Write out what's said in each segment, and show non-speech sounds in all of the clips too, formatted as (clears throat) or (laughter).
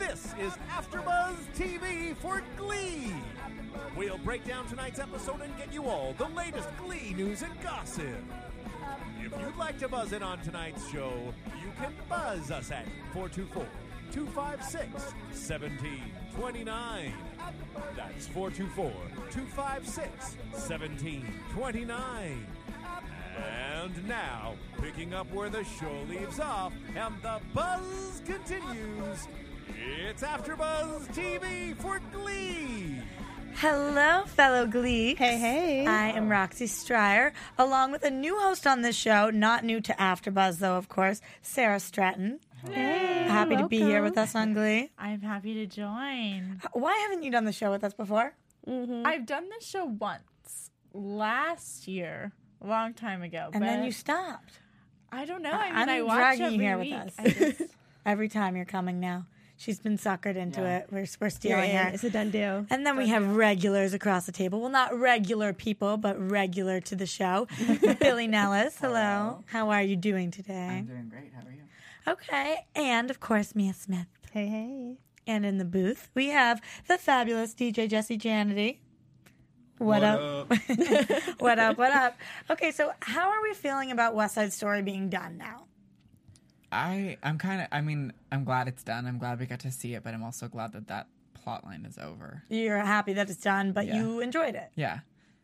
This is AfterBuzz TV for Glee. We'll break down tonight's episode and get you all the latest Glee news and gossip. If you'd like to buzz in on tonight's show, you can buzz us at 424 256 1729. That's 424 256 1729. And now, picking up where the show leaves off and the buzz continues, it's AfterBuzz TV for Glee. Hello, fellow Glee. Hey, hey. I am Roxy Stryer, along with a new host on this show, not new to AfterBuzz, though, of course, Sarah Stratton. Hey, Happy to be here with us on Glee. I'm happy to join. Why haven't you done the show with us before? Mm-hmm. I've done this show once last year, a long time ago. And then you stopped. I don't know. I I'm mean, I watch dragging every you here week. with us. I just- (laughs) Every time you're coming now. She's been suckered into it. We're, we're stealing You're her. It's a done deal. And then we have regulars across the table. Well, not regular people, but regular to the show. (laughs) Billy Nellis, hello. How are you doing today? I'm doing great. How are you? Okay. And of course, Mia Smith. Hey, hey. And in the booth, we have the fabulous DJ Jesse Janity. What, up? (laughs) what up? What up? Okay, so how are we feeling about West Side Story being done now? I I'm kind of. I mean, I'm glad it's done. I'm glad we got to see it, but I'm also glad that that plot line is over. You're happy that it's done, but Yeah. you enjoyed it. Yeah.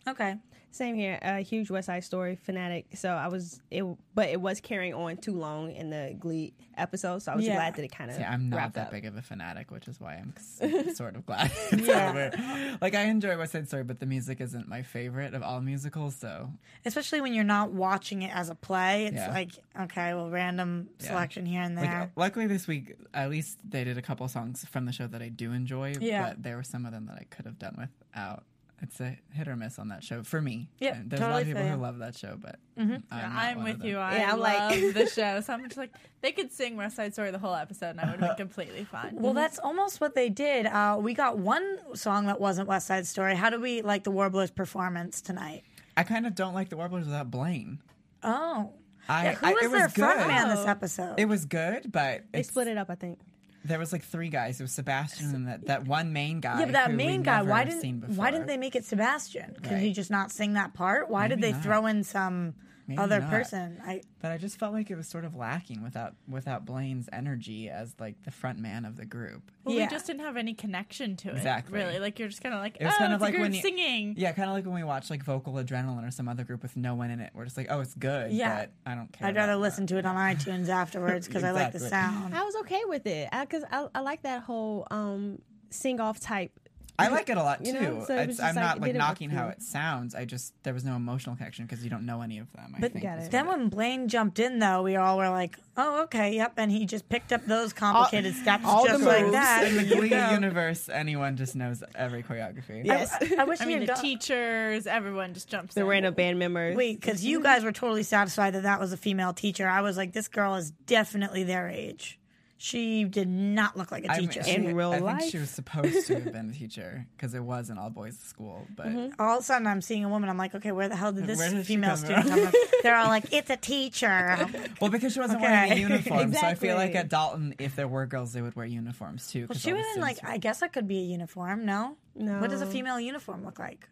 Okay. Same here. A huge West Side Story fanatic. So I was it, but it was carrying on too long in the Glee episode. So I was Yeah. glad that it kind of. See, I'm not that up. big of a fanatic, which is why I'm (laughs) sort of glad (laughs) it's Yeah. over. Like I enjoy West Side Story, but the music isn't my favorite of all musicals. So Especially when you're not watching it as a play. It's Yeah. like, okay, well, random Yeah. selection here and there. uh, luckily this week, at least they did a couple songs from the show that I do enjoy. Yeah. But there were some of them that I could have done without. It's a hit or miss on that show for me. Yep, And there's a lot of people feel who love that show, but Mm-hmm. I'm, not I'm one of with you. them. I Yeah, I'm like- love the (laughs) show. So I'm just like, they could sing West Side Story the whole episode and I would have been (laughs) completely fine. Well, that's almost what they did. Uh, we got one song that wasn't West Side Story. How do we like the Warblers' performance tonight? I kind of don't like the Warblers without Blaine. Oh. I, Yeah, who I- was it their was good. front man this episode? It was good, but They split it up. I think. There was like three guys. It was Sebastian and that, that one main guy. yeah, but that main guy, why didn't why didn't they make it Sebastian? Could he just not sing that part? Why did they not. throw in some Maybe other not. person? I But I just felt like it was sort of lacking without without Blaine's energy as like the front man of the group. well, yeah. we just didn't have any connection to it. Exactly. Really. Like, you're just kind of like, It was oh, kind of a like when you, singing. Yeah, kind of like when we watch like Vocal Adrenaline or some other group with no one in it. We're just like, oh, it's good. Yeah. but I don't care. I'd rather about listen to it on iTunes afterwards because I like the sound. I was okay with it because I, I, like that whole um sing off type. I like it a lot too. You know, so it it's, I'm not it like knocking how it sounds. I just there was no emotional connection because you don't know any of them. I But think Got is it. then when Blaine jumped in, though, we all were like, "Oh, okay, yep," and he just picked up those complicated steps all just the like that. in the There you Glee universe, anyone just knows every choreography. Yes. I wish I he mean, had the gone- teachers, everyone just jumps the in. random band members. Wait, because you guys were totally satisfied that that was a female teacher. I was like, this girl is definitely their age. She did not look like a I mean, teacher. she- In real I think she was supposed to have been a (laughs) teacher because it was an all boys school. But mm-hmm. all of a sudden, I'm seeing a woman. I'm like, okay, where the hell did this did female come student from? come from? (laughs) They're all like, it's a teacher. (laughs) well, because she wasn't Okay. wearing a uniform, so I feel like at Dalton, if there were girls, they would wear uniforms too. Well, 'cause she was in like, students- I guess that could be a uniform. No, no. what does a female uniform look like?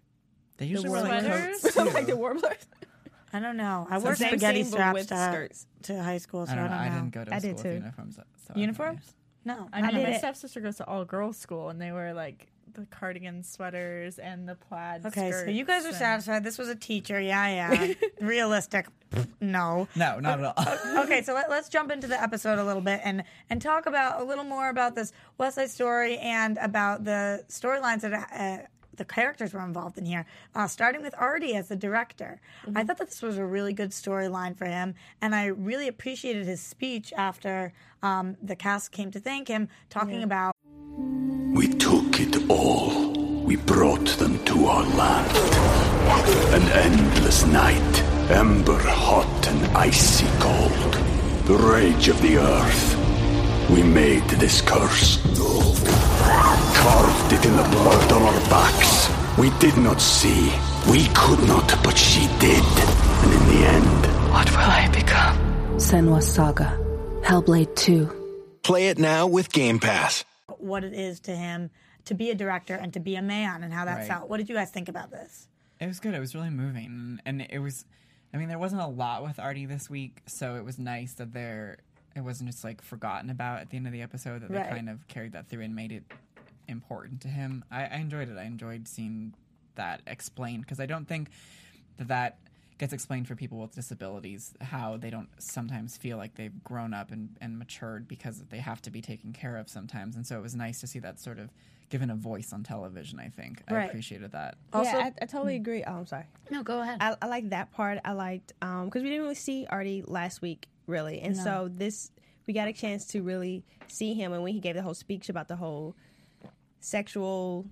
they usually wear like sweaters? coats like the warblers. I don't know. I wore same spaghetti scene, but straps with to, skirts. to high school, so I I don't don't, know. I didn't go to I school did with too. uniforms. So I don't know. Uniforms? No, I mean, did my it. stepsister goes to all girls school, and they wear like the cardigan sweaters and the plaid. Okay, so you guys are and- satisfied. This was a teacher. Yeah, yeah. (laughs) Realistic. No. No, not at all. (laughs) okay, so let, us jump into the episode a little bit and and talk about a little more about this West Side Story and about the storylines that uh, the characters were involved in here. Uh, starting with Artie as the director, I thought that this was a really good storyline for him, and I really appreciated his speech after um, the cast came to thank him, talking about We took it all. We brought them to our land. An endless night, ember hot and icy cold. The rage of the earth. We made this curse. Carved it in the blood on our backs. We did not see. We could not, but she did. And in the end, What will I become? Senua Saga. Hellblade 2. Play it now with Game Pass. what it is to him to be a director and to be a man and how that Right. felt. What did you guys think about this? It was good. It was really moving, and, and it was. I mean, there wasn't a lot with Artie this week, so it was nice that there it wasn't just like forgotten about at the end of the episode. That Right. they kind of carried that through and made it important to him. I, I enjoyed it. I enjoyed seeing that explained because I don't think that that gets explained for people with disabilities how they don't sometimes feel like they've grown up and, and matured because they have to be taken care of sometimes and so it was nice to see that sort of given a voice on television i think i appreciated that Also- yeah, I, I totally hmm. agree. Oh, I'm sorry. No, go ahead. I, I like that part. I liked um, because we didn't really see Artie last week, really, and so this we got a chance to really see him. And when he gave the whole speech about the whole sexual,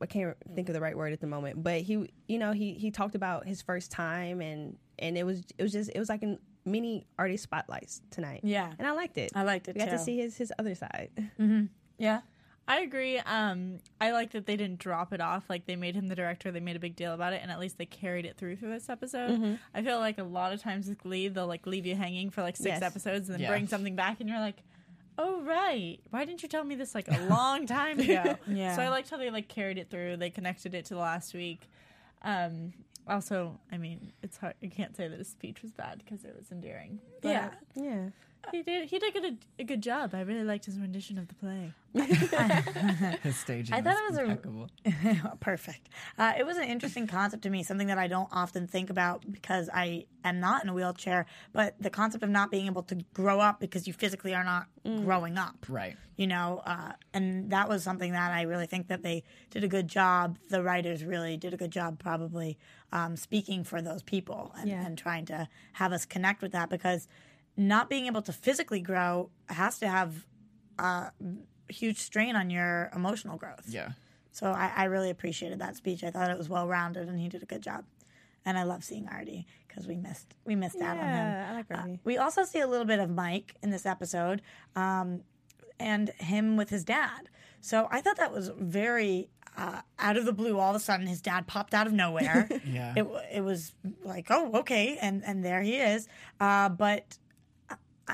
I can't think of the right word at the moment, but he, you know, he he talked about his first time, and and it was it was just it was like a mini Artie spotlights tonight. Yeah. and I liked it. I liked it We got to see his his other side. Mm-hmm. yeah. I agree. Um, I like that they didn't drop it off. Like they made him the director. They made a big deal about it, and at least they carried it through through this episode. Mm-hmm. I feel like a lot of times with Glee, they'll like leave you hanging for like six Yes. episodes and then Yeah. bring something back, and you're like, "Oh right, why didn't you tell me this like a (laughs) long time ago?" (laughs) Yeah. So I liked how they like carried it through. They connected it to the last week. Um, also, I mean, it's hard. You can't say that his speech was bad because it was endearing. But Yeah. Yeah, he did. He did a good, a good job. I really liked his rendition of the play. (laughs) his staging I thought it was a- impeccable (laughs) Perfect. Uh, it was an interesting concept to me, something that I don't often think about because I am not in a wheelchair, but the concept of not being able to grow up because you physically are not growing up. right you know uh, and that was something that i really think that they did a good job the writers really did a good job probably um, speaking for those people and, Yeah. and trying to have us connect with that because not being able to physically grow has to have a huge strain on your emotional growth yeah so I, I really appreciated that speech i thought it was well rounded and he did a good job and i love seeing artie because we missed we missed out on him yeah, I like Artie. we also see a little bit of Mike in this episode, um, and him with his dad. So I thought that was very uh, out of the blue. All of a sudden, his dad popped out of nowhere. (laughs) Yeah. it it was like, oh, okay, and and there he is. Uh, but uh,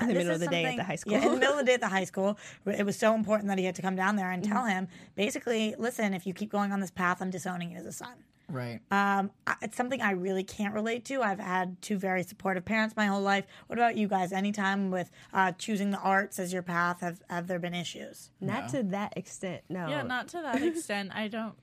In the this middle of the day at the high school. Yeah, in the middle of the day at the high school, it was so important that he had to come down there and Mm-hmm. tell him, basically, listen, if you keep going on this path, I'm disowning you as a son. right Um, it's something I really can't relate to. I've had two very supportive parents my whole life. What about you guys? Anytime with uh, choosing the arts as your path, have have there been issues? Not to that extent. No. Yeah, not to that extent. I don't.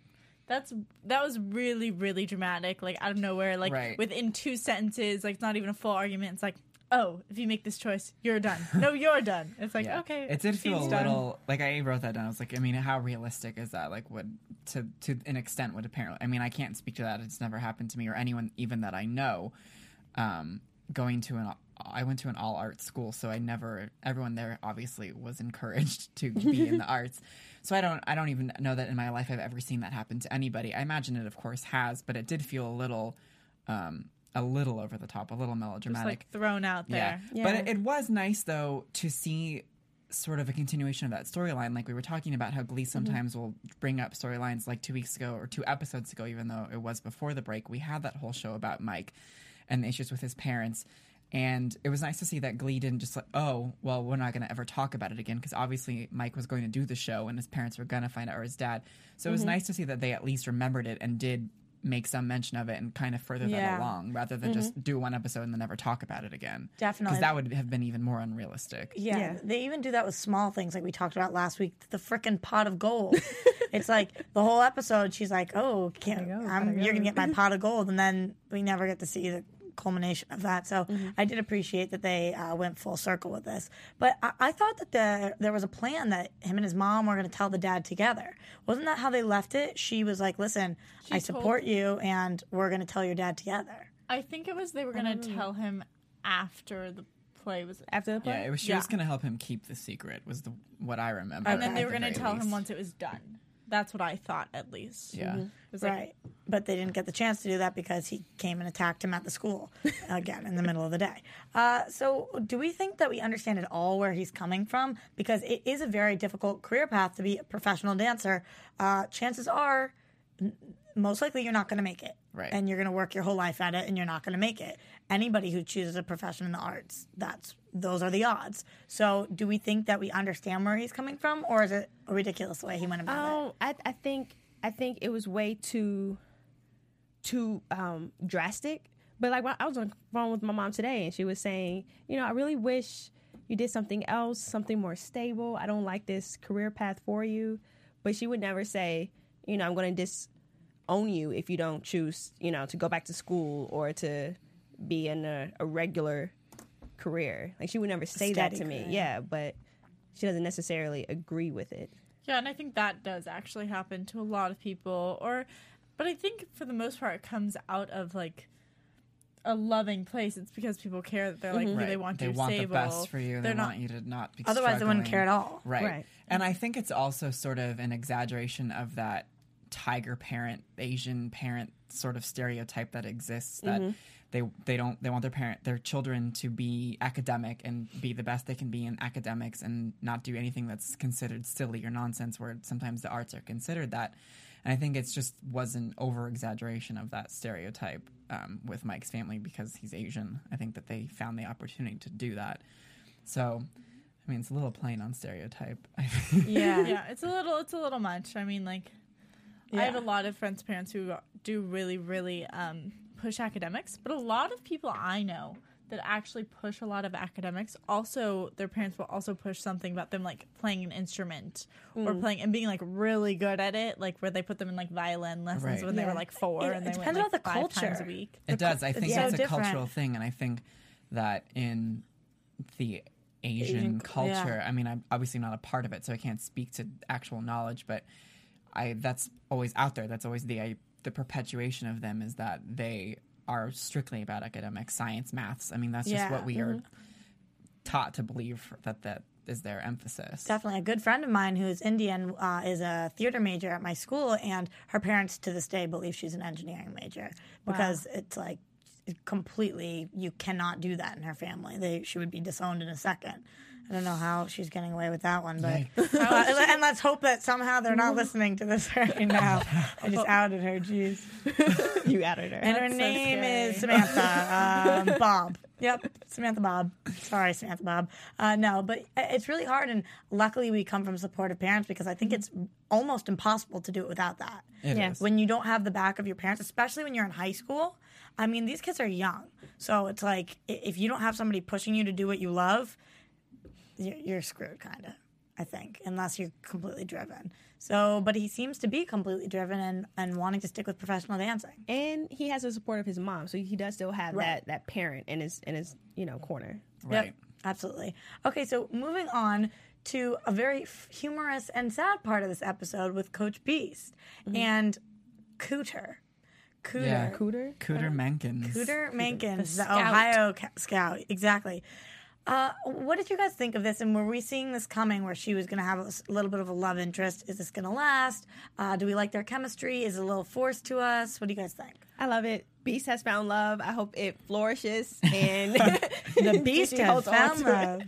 That's that was really really dramatic. Like out of nowhere, like Right. within two sentences, like it's not even a full argument. It's like, oh, if you make this choice, you're done. No, you're (laughs) done. It's like yeah. okay. it did feel a done. little like i wrote that down i was like i mean how realistic is that like would to to an extent would apparently i mean i can't speak to that it's never happened to me or anyone even that i know um going to an I went to an all arts school, so I never. Everyone there obviously was encouraged (laughs) to be in the (laughs) arts. So I don't. I don't even know that in my life I've ever seen that happen to anybody. I imagine it, of course, has, but it did feel a little, um, a little over the top, a little Just melodramatic. like thrown out yeah. there. But Yeah. it, it was nice though to see sort of a continuation of that storyline. Like we were talking about how Glee mm-hmm. sometimes will bring up storylines like two weeks ago or two episodes ago, even though it was before the break. We had that whole show about Mike and the issues with his parents. And it was nice to see that Glee didn't just like, oh, well, we're not going to ever talk about it again because obviously Mike was going to do the show and his parents were going to find out, or his dad. So it was mm-hmm. nice to see that they at least remembered it and did make some mention of it and kind of further Yeah. that along rather than just mm-hmm. do one episode and then never talk about it again. Definitely. Because that would have been even more unrealistic. Yeah, Yeah. they even do that with small things like we talked about last week. The frickin' pot of gold. (laughs) it's like the whole episode. She's like, "Oh, can't, go, I'm, pot you're gonna get my (laughs) pot of gold," and then we never get to see the culmination of that. So I did appreciate that they uh, went full circle with this. But I, I thought that the, there was a plan that him and his mom were going to tell the dad together. Wasn't that how they left it? She was like, "Listen, I told- support you, and we're going to tell your dad together." I think it was they were gonna tell him after the play was After the play? Yeah, it was. She Yeah. was going to help him keep the secret. Was the what I remember. and then at they were the gonna very tell him once it was done. That's what I thought, at least. Yeah. It was like, right. But they didn't get the chance to do that because he came and attacked him at the school (laughs) again in the middle of the day. Uh, so, do we think that we understand at all where he's coming from? Because it is a very difficult career path to be a professional dancer. Uh, chances are, n- most likely, you're not going to make it. Right. And you're going to work your whole life at it and you're not going to make it. Anybody who chooses a profession in the arts, that's those are the odds. So, do we think that we understand where he's coming from, or is it a ridiculous way he went about it? Oh, I, I think I think it was way too too um, drastic. But like when I was on the phone with my mom today, and she was saying, you know, I really wish you did something else, something more stable. I don't like this career path for you. But she would never say, you know, I'm going to disown you if you don't choose, you know, to go back to school or to be in a, a regular career. Like she would never say that steady to me. career. Yeah, but she doesn't necessarily agree with it. Yeah, and I think that does actually happen to a lot of people. Or, but I think for the most part, it comes out of like a loving place. It's because people care that they're like mm-hmm. Right. really want they you want stable. the best for you. They They're not. want you to not be. Otherwise, they wouldn't care at all. Right. Right. And I think it's also sort of an exaggeration of that tiger parent, Asian parent sort of stereotype that exists that Mm-hmm. they they don't they want their parent their children to be academic and be the best they can be in academics and not do anything that's considered silly or nonsense where sometimes the arts are considered that. And I think it's just was an over exaggeration of that stereotype um, with Mike's family because he's Asian. I think that they found the opportunity to do that. So, I mean, it's a little plain on stereotype. (laughs) Yeah. yeah, it's a little. It's a little much. I mean, like, I have a lot of friends' parents who do really, really um, push academics, but a lot of people I know that actually push a lot of academics also their parents will also push something about them like playing an instrument or playing and being like really good at it like where they put them in like violin lessons Right. when they were like four It- and it they went depends like on the five times a culture. week It does. I think so it's a different. cultural thing, and I think that in the Asian, Asian- culture, yeah. I mean, I'm obviously not a part of it, so I can't speak to actual knowledge, but I that's always out there. That's always the I, the perpetuation of them is that they are strictly about academics, science, maths. I mean, that's just what we are taught to believe that that is their emphasis. Definitely. A good friend of mine who is Indian uh, is a theater major at my school, and her parents to this day believe she's an engineering major because it's like completely, you cannot do that in her family. They She would be disowned in a second. I don't know how she's getting away with that one, but uh, (laughs) and let's hope that somehow they're not (laughs) listening to this right now. I just (laughs) outed her. Jeez. You added her. And her so name is. Samantha um, Bob. Yep, Samantha Bob. Sorry, Samantha Bob. Uh, no, but it's really hard, and luckily we come from supportive parents because I think it's almost impossible to do it without that. It Yeah. is. When you don't have the back of your parents, especially when you're in high school. I mean, these kids are young, so it's like if you don't have somebody pushing you to do what you love, you're, you're screwed, kind of. I think, unless you're completely driven. So, but he seems to be completely driven and, and wanting to stick with professional dancing. and he has the support of his mom, so he does still have Right. that that parent in his in his you know corner. right. Yep, absolutely. Okay, so moving on to a very f- humorous and sad part of this episode with Coach Beiste mm-hmm. and Cooter. Cooter. Yeah. Cooter. Cooter Menkins. Cooter Mankins, the, scout. Ohio ca- scout. Exactly. Uh, what did you guys think of this? And were we seeing this coming where she was going to have a little bit of a love interest? Is this going to last? Uh, do we like their chemistry? Is it a little forced to us? What do you guys think? I love it. Beiste has found love. I hope it flourishes (laughs) and The (laughs) Beiste she has holds found to it. love.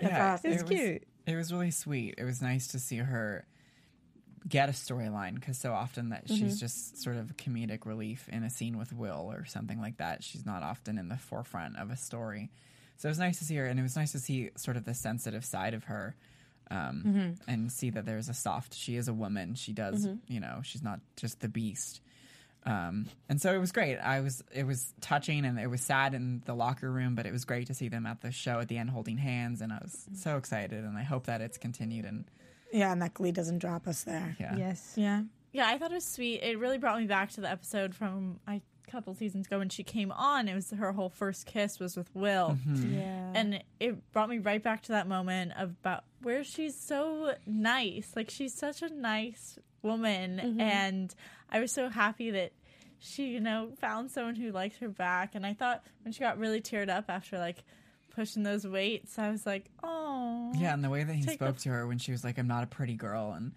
Yeah, awesome. It's it was- cute. It was really sweet. It was nice to see her get a storyline because so often that Mm-hmm. she's just sort of comedic relief in a scene with Will or something like that. She's not often in the forefront of a story. So it was nice to see her, and it was nice to see sort of the sensitive side of her, um, Mm-hmm. and see that there's a soft. She is a woman. She does, you know, she's not just the beast. Um, and so it was great. I was, it was touching, and it was sad in the locker room, but it was great to see them at the show at the end holding hands, and I was so excited, and I hope that it's continued. And Yeah, and that Glee doesn't drop us there. yeah, Yes. Yeah. Yeah, I thought it was sweet. It really brought me back to the episode from a couple seasons ago when she came on. It was her whole first kiss was with Will. Mm-hmm. Yeah. And it brought me right back to that moment of about where she's so nice. Like she's such a nice woman mm-hmm. and I was so happy that she, you know, found someone who liked her back and I thought when she got really teared up after like pushing those weights, I was like, "Oh." Yeah, and the way that he Take the- spoke to her when she was like, "I'm not a pretty girl," and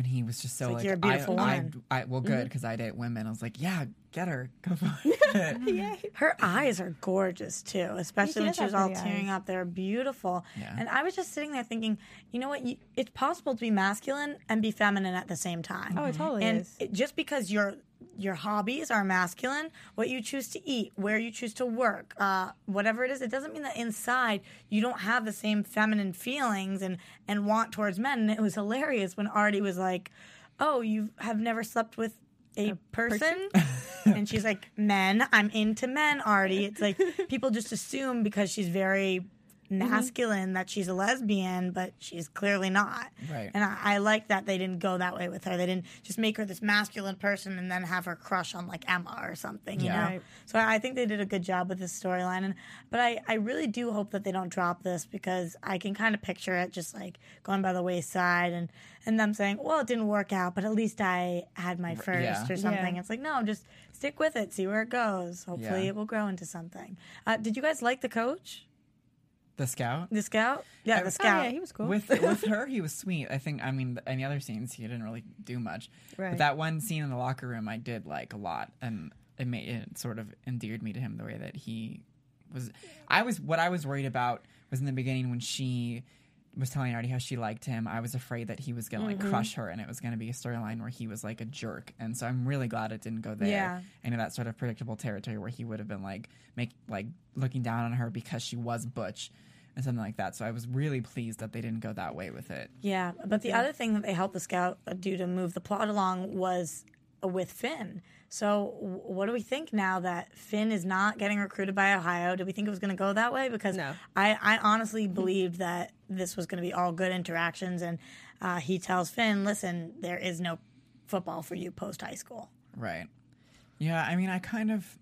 when he was just so like, like, "You're a beautiful I, woman." I, I, well, good mm-hmm. because I date women. I was like, "Yeah, get her, go for it." Her eyes are gorgeous too, especially she when does she was all pretty tearing eyes. up. They're beautiful. Yeah. And I was just sitting there thinking, you know what? You, it's possible to be masculine and be feminine at the same time. Oh, it mm-hmm. totally and is. it- just because your your hobbies are masculine, what you choose to eat, where you choose to work, uh, whatever it is, it doesn't mean that inside you don't have the same feminine feelings and and want towards men. And it was hilarious when Artie was like, "Oh, you have never slept with." A, person, (laughs) and she's like, "Men, I'm into men." Artie, it's like people just assume because she's very masculine that she's a lesbian, but she's clearly not. Right. And I, I like that they didn't go that way with her. They didn't just make her this masculine person and then have her crush on like Emma or something, you Yeah. know? Right. So I I think they did a good job with this storyline. And but I, I really do hope that they don't drop this because I can kind of picture it just like going by the wayside and, and them saying, Well, it didn't work out, but at least I had my first yeah. or something. Yeah. It's like, no, just stick with it, see where it goes. Hopefully it will grow into something. Uh, did you guys like the coach? The scout The scout? Yeah, the Oh, scout. yeah, he was cool. with (laughs) with her, he was sweet. I think. I mean, in the other scenes, he didn't really do much. Right. But that one scene in the locker room, I did like a lot, and it made it sort of endeared me to him the way that he was. I was what I was worried about was in the beginning when she was telling Artie how she liked him. I was afraid that he was gonna like mm-hmm. crush her, and it was gonna be a storyline where he was like a jerk. And so I'm really glad it didn't go there. Yeah. Into that sort of predictable territory where he would have been like make like looking down on her because she was butch. And something like that. So I was really pleased that they didn't go that way with it. Yeah, but the other thing that they helped the scout do to move the plot along was uh, with Finn. So, what do we think now that Finn is not getting recruited by Ohio? Do we think it was going to go that way? Because No. I, I honestly believed that this was going to be all good interactions, and uh, he tells Finn, "Listen, there is no football for you post high school." Right. Yeah, I mean, I kind of,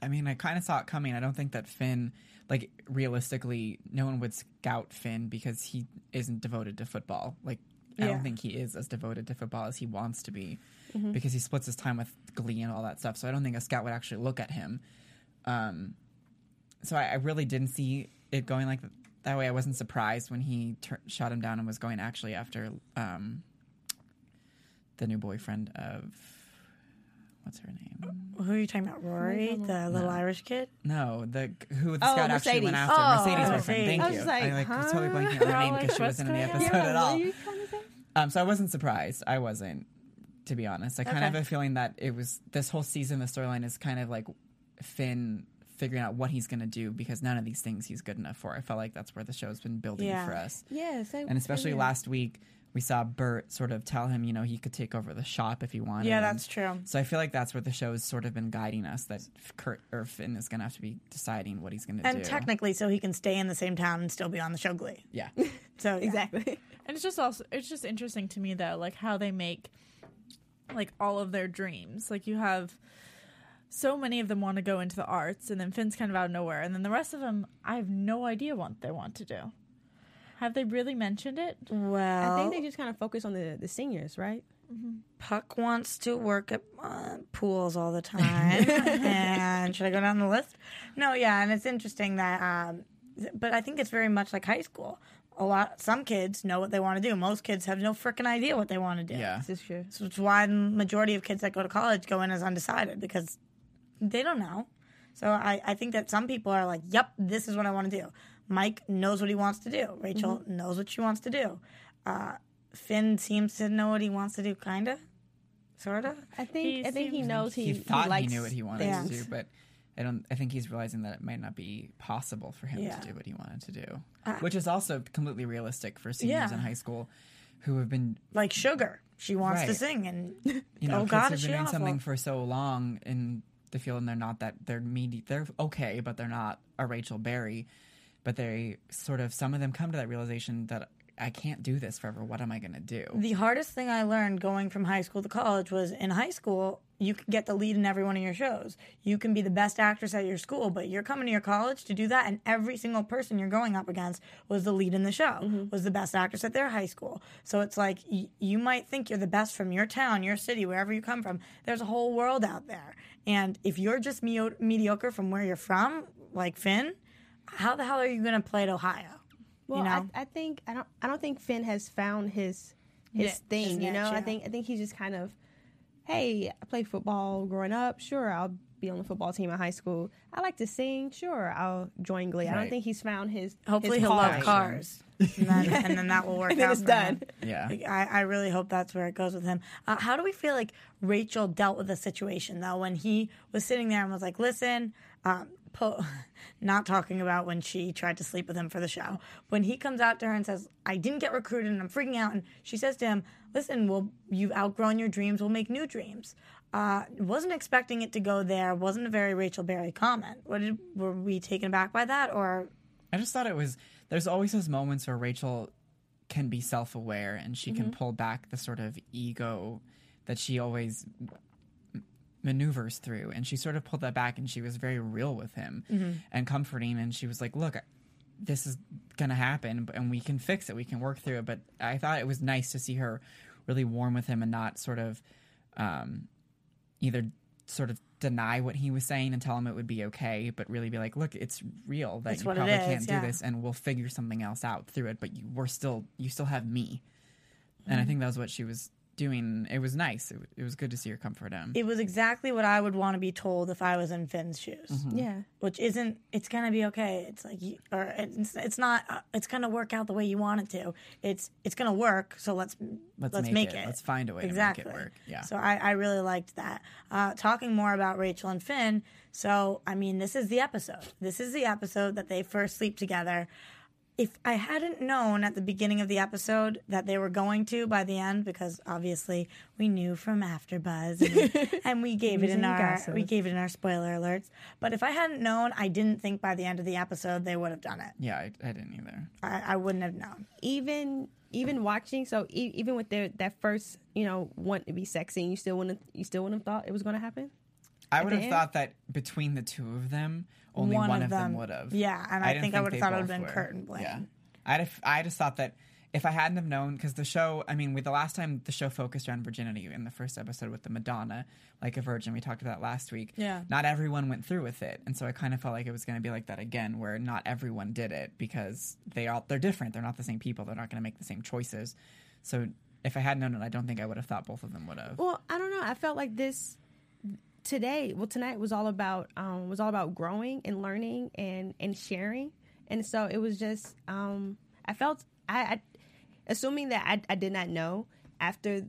I mean, I kind of saw it coming. I don't think that Finn, like, realistically, no one would scout Finn because he isn't devoted to football. Like, I Yeah. don't think he is as devoted to football as he wants to be because he splits his time with Glee and all that stuff. So I don't think a scout would actually look at him. Um, so I, I really didn't see it going like that way. I wasn't surprised when he tur- shot him down and was going actually after um, the new boyfriend of what's her name? Who are you talking about, Rory, the little Irish kid? No, the who the Oh, scout actually went after Oh, Mercedes Mercedes. boyfriend. Thank I was you. just like, I like was totally blanking on her name because she wasn't in the episode Yeah, at all. are you trying to say? Um, so I wasn't surprised. I wasn't, to be honest. I kind of have a feeling that it was this whole season. The storyline is kind of like Finn figuring out what he's going to do because none of these things he's good enough for. I felt like that's where the show's been building Yeah. for us. Yeah, same, And especially same here. last week, we saw Burt sort of tell him, you know, he could take over the shop if he wanted. Yeah, that's true. So I feel like that's where the show has sort of been guiding us. That Kurt or Finn is going to have to be deciding what he's going to do. And technically, so he can stay in the same town and still be on the show Glee. yeah, (laughs) So yeah. Exactly. And it's just also it's just interesting to me though, like how they make like all of their dreams. Like you have so many of them want to go into the arts, and then Finn's kind of out of nowhere, and then the rest of them, I have no idea what they want to do. Have they really mentioned it? Well, I think they just kind of focus on the, the seniors, right? Puck wants to work at uh, pools all the (laughs) time. and should I go down the list? No, yeah, and it's interesting that, um, but I think it's very much like high school. A lot, some kids know what they want to do. Most kids have no freaking idea what they want to do. yeah. This is true. So it's why the majority of kids that go to college go in as undecided because they don't know. So I, I think that some people are like, yep, this is what I want to do. Mike knows what he wants to do. Rachel Mm-hmm. knows what she wants to do. Uh, Finn seems to know what he wants to do, kind of, sort of. I think He I think he knows he he thought he, likes knew what he wanted things. to do, but I don't. I think he's realizing that it might not be possible for him Yeah. to do what he wanted to do, which is also completely realistic for seniors Yeah. in high school who have been, Like Sugar, she wants to sing, and (laughs) you know, oh God, who've is been she doing awful. something for so long in the field, and they're not that they're meaty. They're okay, but they're not a Rachel Berry. But they sort of some of them come to that realization that I can't do this forever. What am I going to do? The hardest thing I learned going from high school to college was in high school, you can get the lead in every one of your shows. You can be the best actress at your school, but you're coming to your college to do that, and every single person you're going up against was the lead in the show, mm-hmm. was the best actress at their high school. So it's like y- you might think you're the best from your town, your city, wherever you come from. There's a whole world out there. And if you're just meo- mediocre from where you're from, like Finn, how the hell are you going to play at Ohio? Well, you know? I, I think I don't I don't think Finn has found his his Niche. thing. His you know, yeah. I think I think he's just kind of, hey, I played football growing up. Sure, I'll be on the football team in high school. I like to sing. Sure, I'll join Glee. I don't think he's found his. Hopefully his he'll love cars, (laughs) and then, and then that will work And then out. it's for done. him. Yeah. I, I really hope that's where it goes with him. Uh, how do we feel like Rachel dealt with the situation though when he was sitting there and was like, "Listen," um, (laughs) not talking about when she tried to sleep with him for the show. When he comes out to her and says, "I didn't get recruited and I'm freaking out," and she says to him, "Listen, well, you've outgrown your dreams. We'll make new dreams." Uh, wasn't expecting it to go there. Wasn't a very Rachel Berry comment. What did were we taken aback by that or? I just thought it was. There's always those moments where Rachel can be self aware and she Mm-hmm. can pull back the sort of ego that she always maneuvers through. And she sort of pulled that back and she was very real with him Mm-hmm. and comforting. And she was like, look, this is going to happen and we can fix it. We can work through it. But I thought it was nice to see her really warm with him and not sort of um, either sort of deny what he was saying and tell him it would be okay, but really be like, look, it's real that It's you probably is, can't yeah. do this and we'll figure something else out through it, but you we're still you still have me. And I Mm-hmm. think that was what she was doing. It was nice. It, it was good to see her comfort him. It was exactly what I would want to be told if I was in Finn's shoes. Yeah. Which isn't. It's gonna be okay. It's like, you, or it's, it's not. Uh, it's gonna work out the way you want it to. It's it's gonna work. So let's Let's let's, make make, it. it. Let's find a way to make it work. Yeah. So I, I really liked that. Uh, talking more about Rachel and Finn. So I mean, this is the episode. This is the episode that they first sleep together. If I hadn't known at the beginning of the episode that they were going to by the end, because obviously we knew from AfterBuzz, and, (laughs) and we gave it in our gossip. we gave it in our spoiler alerts. But if I hadn't known, I didn't think by the end of the episode they would have done it. yeah, I, I didn't either. I, I wouldn't have known. even even watching so e- even with their that first you know want to be sexy you still wouldn't you still wouldn't have thought it was going to happen I would have end? thought that between the two of them, only one, of them, would have. Yeah, and I, didn't think I would have thought it would have been. Kurt and Blaine. Yeah. I'd have, I just thought that if I hadn't have known, because the show, I mean, with the last time the show focused around virginity in the first episode with the Madonna, like a virgin, we talked about that last week. Yeah. Not everyone went through with it, and so I kind of felt like it was going to be like that again, where not everyone did it because they all they're different. They're not the same people. They're not going to make the same choices. So if I had known it, I don't think I would have thought both of them would have. well i don't know i felt like this today well tonight was all about um was all about growing and learning and and sharing and so it was just um i felt i, I assuming that I, I did not know after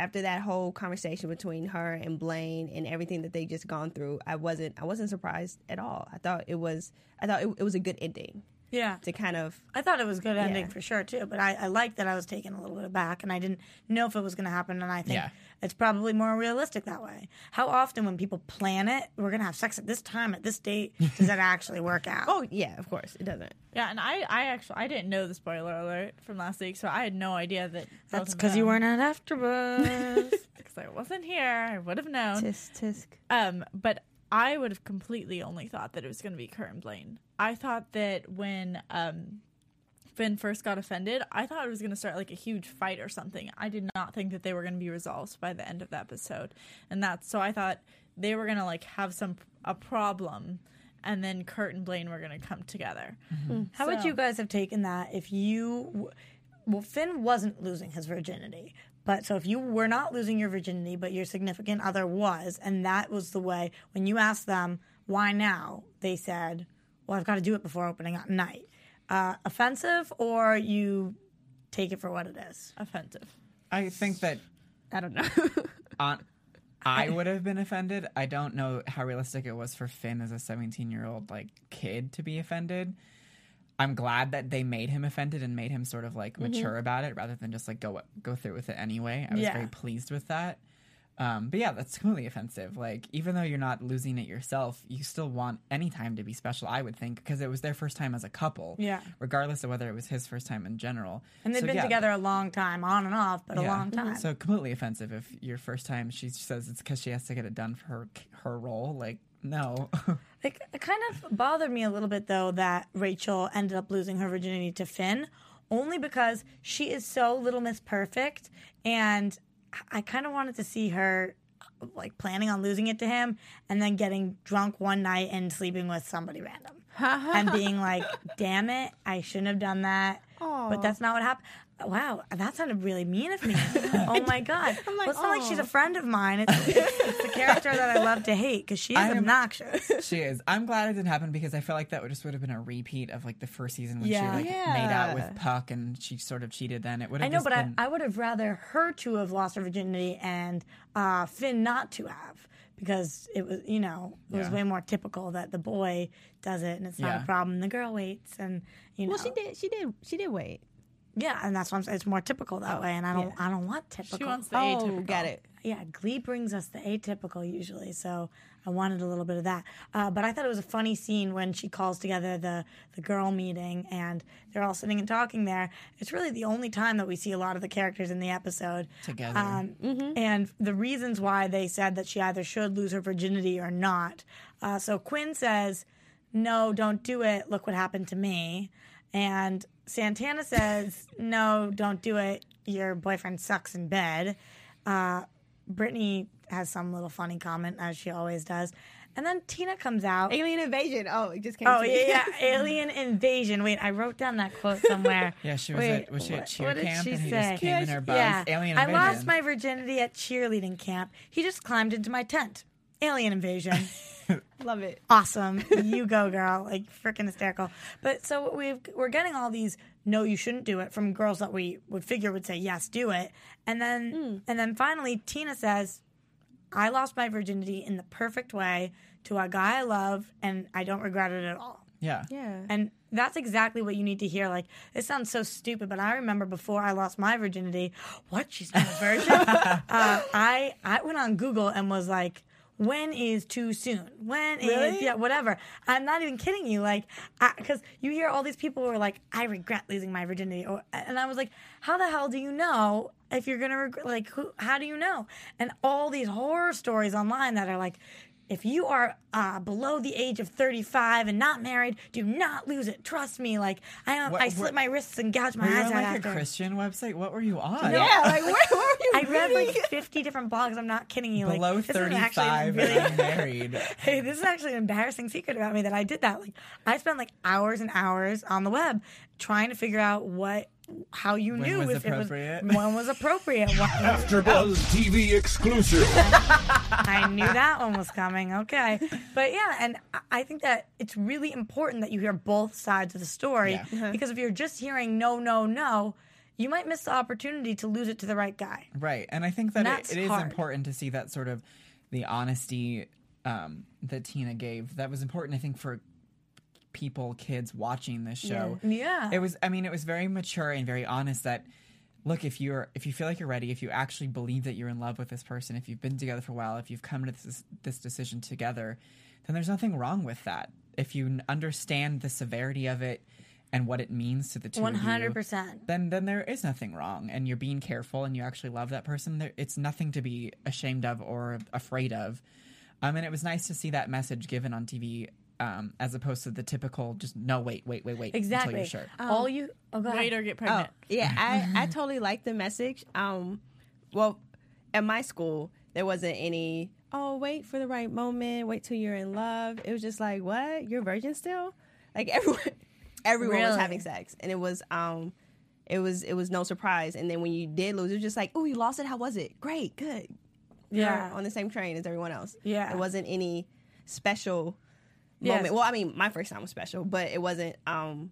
after that whole conversation between her and Blaine and everything that they just gone through, I wasn't I wasn't surprised at all. I thought it was I thought it, it was a good ending Yeah. to kind of I thought it was a good ending Yeah. for sure too, but I, I liked that I was taken a little bit aback and I didn't know if it was going to happen. And I think Yeah. it's probably more realistic that way. How often, when people plan it, we're going to have sex at this time at this date, does that actually work out? (laughs) oh yeah of course it doesn't Yeah, and I, I actually, I didn't know the spoiler alert from last week, so I had no idea that. that's because you weren't at AfterBuzz. (laughs) Because I wasn't here, I would have known. tisk tisk Um, but I would have completely only thought that it was going to be Kurt and Blaine. I thought that when um, Finn first got offended, I thought it was going to start like a huge fight or something. I did not think that they were going to be resolved by the end of the episode, and that's so I thought they were going to like have some a problem, and then Kurt and Blaine were going to come together. How would you guys have taken that if you, well, Finn wasn't losing his virginity, but so if you were not losing your virginity, but your significant other was, and that was the way when you asked them why now, they said, "Well, I've got to do it before opening at night." uh, offensive or you take it for what it is. Offensive. I think that I don't know. (laughs) on, I would have been offended. I don't know how realistic it was for Finn as a 17 year old like kid to be offended. I'm glad that they made him offended and made him sort of like mature about it rather than just like go go through with it anyway. I was Yeah. very pleased with that. Um, but yeah, that's totally offensive. Like, even though you're not losing it yourself, you still want any time to be special, I would think, because it was their first time as a couple. Yeah. Regardless of whether it was his first time in general. And they've So, been yeah, together a long time, on and off, but a long time. So completely offensive if your first time she says it's because she has to get it done for her her role. Like, no. (laughs) It, it kind of bothered me a little bit though that Rachel ended up losing her virginity to Finn, only because she is so Little Miss Perfect, and I kind of wanted to see her like planning on losing it to him and then getting drunk one night and sleeping with somebody random (laughs) and being like, "Damn it, I shouldn't have done that." But that's not what happened. Wow, that sounded really mean of me. (laughs) oh my god! I'm like, well, it's not like she's a friend of mine. It's, it's, it's the character that I love to hate because she's I am- obnoxious. (laughs) she is. I'm glad it didn't happen because I feel like that would just would have been a repeat of like the first season when Yeah. she like made out with Puck and she sort of cheated. Then it would I have. know, just but I, been, I would have rather her to have lost her virginity and uh, Finn not to have because it was, you know, it was Yeah. way more typical that the boy does it and it's not Yeah. a problem. The girl waits and you know, well, she did. She did. She did wait. Yeah, and that's why I'm saying it's more typical that way. And I don't, I don't want typical. She wants the Oh, atypical. got it. yeah, Glee brings us the atypical usually, so I wanted a little bit of that. Uh, but I thought it was a funny scene when she calls together the the girl meeting and they're all sitting and talking there. It's really the only time that we see a lot of the characters in the episode Together. Um, And the reasons why they said that she either should lose her virginity or not. Uh, so Quinn says, "No, don't do it. Look what happened to me." And Santana says, "No, don't do it. Your boyfriend sucks in bed." Uh, Brittany has some little funny comment, as she always does. And then Tina comes out. Alien invasion. Oh, it just came. Oh to me. yeah, yeah, (laughs) alien invasion. Wait, I wrote down that quote (laughs) somewhere. yeah, she was Wait, at was she what- at cheer what did camp she and he say? just came in her buns. Yeah, Alien invasion. I lost my virginity at cheerleading camp. He just climbed into my tent. Alien invasion. (laughs) (laughs) Love it. awesome. You go, girl. Like freaking hysterical. But so we've we're getting all these no, you shouldn't do it from girls that we would figure would say yes, do it. And then and then finally Tina says, I lost my virginity in the perfect way to a guy I love and I don't regret it at all. Yeah. Yeah. And that's exactly what you need to hear. Like, it sounds so stupid, but I remember before I lost my virginity, what? She's not a virgin? (laughs) uh, I, I went on Google and was like, when is too soon? When is, Really? yeah, whatever. I'm not even kidding you. Like, because you hear all these people who are like, I regret losing my virginity. Or, and I was like, how the hell do you know if you're going to regret? Like, who, how do you know? And all these horror stories online that are like, if you are uh, below the age of 35 and not married, do not lose it. Trust me. Like I, What- I slit what- my wrists and gouged my Were you eyes on out like a. Christian website? What were you on? Yeah. Like where, where were you? (laughs) I read like 50 different blogs. I'm not kidding you. Below like, this is 35 really- and unmarried. (laughs) Hey, this is actually an embarrassing secret about me that I did that. Like, I spent like hours and hours on the web trying to figure out what, how you When knew was if appropriate? it was when was appropriate. (laughs) What- AfterBuzz TV exclusive. I knew that one was coming. Okay. But yeah, and I- I think that it's really important that you hear both sides of the story Yeah. because if you're just hearing no, no, no, you might miss the opportunity to lose it to the right guy. Right. And I think that it, it is hard. important to see that sort of the honesty um, that Tina gave. That was important, I think, for people, kids watching this show. Yeah. It was I mean, it was very mature and very honest that look, if you're if you feel like you're ready, if you actually believe that you're in love with this person, if you've been together for a while, if you've come to this this decision together, then there's nothing wrong with that. If you understand the severity of it and what it means to the two of you, 100%. then then there is nothing wrong and you're being careful and you actually love that person there it's nothing to be ashamed of or afraid of um and it was nice to see that message given on tv um as opposed to the typical just no wait wait wait wait Exactly. until you're sure All you. Oh, go ahead. Wait or get Oh, pregnant. yeah, I, I totally like the message. Um, well, at my school, there wasn't any, oh, wait for the right moment, wait till you're in love. It was just like, what? You're virgin still? Like (laughs) everyone, everyone was having sex, and it was, um, it was, it was no surprise. And then when you did lose, it was just like, oh, you lost it. How was it? Great, good. You're Yeah. on the same train as everyone else. Yeah. it wasn't any special Yes. moment. Well, I mean, my first time was special, but it wasn't. Um,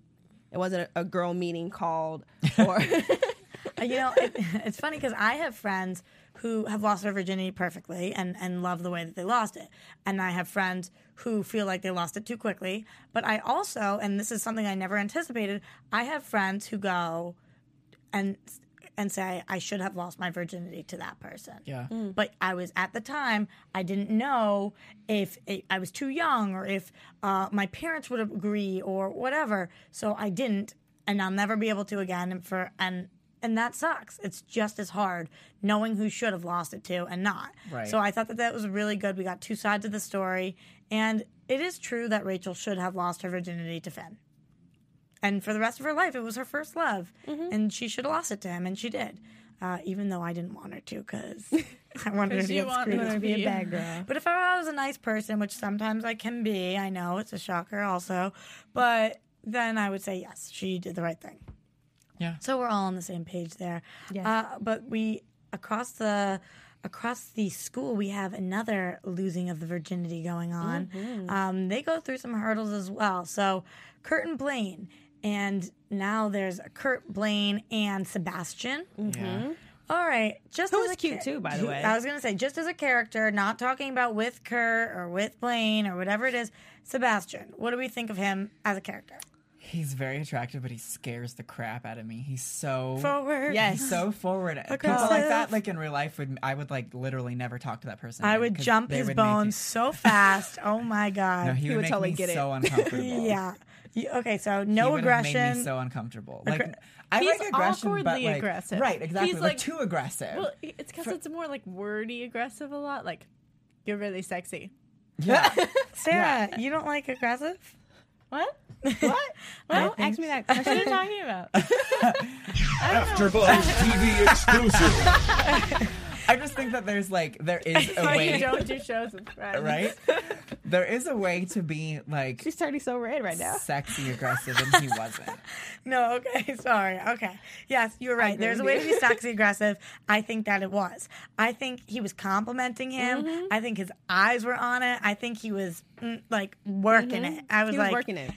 It wasn't a, a girl meeting called or (laughs) (laughs) you know, it, it's funny because I have friends who have lost their virginity perfectly and, and love the way that they lost it. And I have friends who feel like they lost it too quickly. But I also, and this is something I never anticipated, I have friends who go and and say I should have lost my virginity to that person. Yeah. But I was at the time I didn't know if it, I was too young or if uh, my parents would agree or whatever. So I didn't, and I'll never be able to again. And for and and that sucks. It's just as hard knowing who should have lost it to and not. Right. So I thought that that was really good. We got two sides of the story, and it is true that Rachel should have lost her virginity to Finn. And for the rest of her life, it was her first love, and she should have lost it to him, and she did. Uh, even though I didn't want her to, because (laughs) I wanted her to get screwed. to be a bad girl. (laughs) But if I was a nice person, which sometimes I can be, I know it's a shocker also, but then I would say yes, she did the right thing. Yeah. So we're all on the same page there. Yes. Uh, but we across the across the school we have another losing of the virginity going on. Um, they go through some hurdles as well. So Kurt and Blaine, and now there's Kurt, Blaine, and Sebastian. Yeah. All right, just Who as was a cute cha- too, by the way. I was gonna say just as a character, not talking about with Kurt or with Blaine or whatever it is. Sebastian, what do we think of him as a character? He's very attractive, but he scares the crap out of me. He's so Forward. Yes. He's so forward. (laughs) People like that, like in real life, would I would like literally never talk to that person. I would jump his would make me- bones so fast. Oh my god. (laughs) No, he, would, would make totally me get it. (laughs) uncomfortable. yeah. You- okay, so no would have made aggression. me so uncomfortable. Like Aggr- I He's like aggression, but like aggressive. right, exactly, He's like, like- too aggressive. Well, it's because it's more like wordy aggressive a lot. Like, you're really sexy. yeah, (laughs) Sarah, you don't like aggressive? What? (laughs) what? Don't ask me that What are you question. talking about? (laughs) AfterBuzz TV exclusive. I just think that there's like there is (laughs) a Why way, you don't do shows with friends. right? There is a way to be like She's turning so red right now. sexy aggressive, and he wasn't. (laughs) No, okay, (laughs) sorry. Okay. Yes, you're right. agree There's a way to be sexy aggressive. I think that it was. I think he was complimenting him. Mm-hmm. I think his eyes were on it. I think he was mm, like working it. I was Mm-hmm. He was like working it.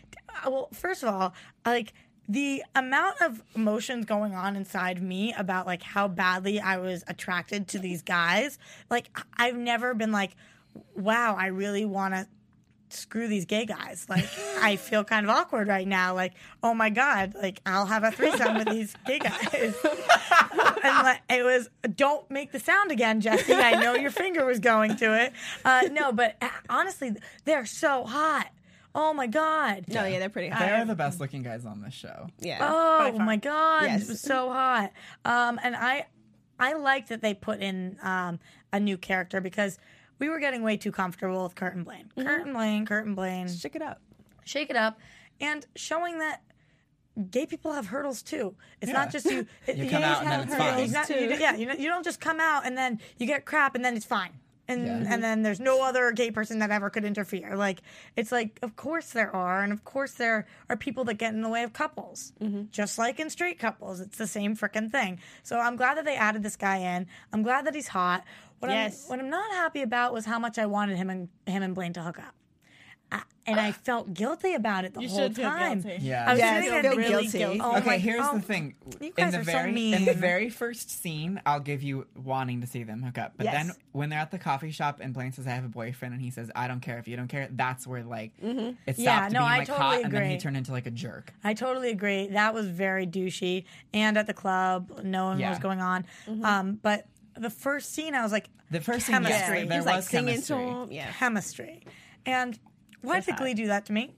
Uh, Well, first of all, like the amount of emotions going on inside me about like how badly I was attracted to these guys. Like I've never been like, wow, I really want to screw these gay guys. Like I (laughs) feel kind of awkward right now. Like, oh my god, like I'll have a threesome with these gay guys. (laughs) and like, it was don't make the sound again, Jesse. I know your finger was going to it. Uh, no, but uh, honestly, they're so hot. Oh my god. No, yeah, they're pretty hot. They are the best looking guys on this show. yeah. Oh my god, Yes. it was so hot. Um, and I, I like that they put in um, a new character because we were getting way too comfortable with Kurt and Blaine. Mm-hmm. Kurt and Blaine, Kurt and Blaine, Shake it up. shake it up, and showing that gay people have hurdles too. It's not just you. (laughs) You come out and then it's fine. It's not- you- yeah, you, know, you don't just come out and then you get crap and then it's fine. And, Yeah. and then there's no other gay person that ever could interfere. Like it's like, of course there are, and of course there are people that get in the way of couples, mm-hmm. just like in straight couples. It's the same freaking thing. So I'm glad that they added this guy in. I'm glad that he's hot. What Yes. I'm, what I'm not happy about was how much I wanted him and him and Blaine to hook up. I, and I felt guilty about it the You whole should feel time. guilty. Yeah. I was Yes, sitting feel thinking, guilty. guilty. Oh okay, my- here's oh, the thing. You in the are so very in the very first scene, I'll give you wanting to see them hook up. But Yes. then when they're at the coffee shop and Blaine says, "I have a boyfriend," and he says, "I don't care if you don't care," that's where like it stopped Yeah, no, being I like totally hot, and then he turned into like a jerk. I totally agree. That was very douchey. And at the club, knowing Yeah. what was going on. Um, but the first scene, I was like, The first scene, yes, Chemistry. there He's was like singing chemistry. to him. Yeah. chemistry. And why did hot. Glee do that to me?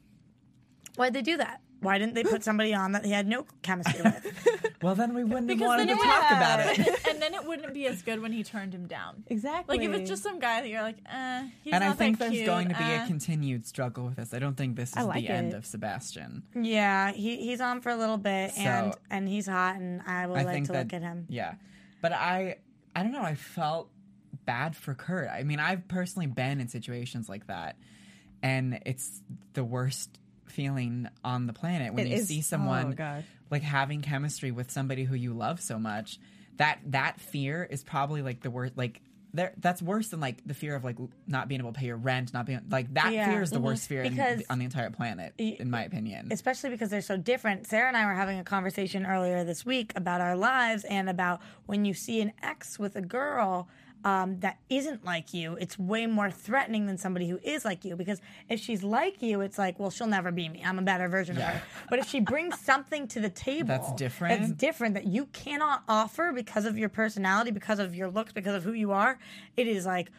Why'd they do that? Why didn't they put somebody on that he had no chemistry with? (laughs) Well, then we wouldn't have Because wanted to it would talk about it. (laughs) and then it wouldn't be as good when he turned him down. Exactly. Like if it's just some guy that you're like, eh, he's and I think that there's cute, going to be eh. a continued struggle with this. I don't think this is like the end of Sebastian. yeah, he, he's on for a little bit, and So- and he's hot, and I would I like think to that look at him. yeah, but I I don't know. I felt bad for Kurt. I mean, I've personally been in situations like that, and it's the worst feeling on the planet when It you is- see oh, someone God. like having chemistry with somebody who you love so much. That that fear is probably like the worst. Like there that's worse than like the fear of like not being able to pay your rent, not being like that Yeah. fear is the Mhm. worst fear in, on the entire planet, in my opinion. especially because they're so different. Sarah and I were having a conversation earlier this week about our lives and about when you see an ex with a girl um, that isn't like you, it's way more threatening than somebody who is like you. Because if she's like you, it's like, well, she'll never be me. I'm a better version Yeah. of her. But if she brings something to the table That's different. that's different that you cannot offer because of your personality, because of your looks, because of who you are, it is like,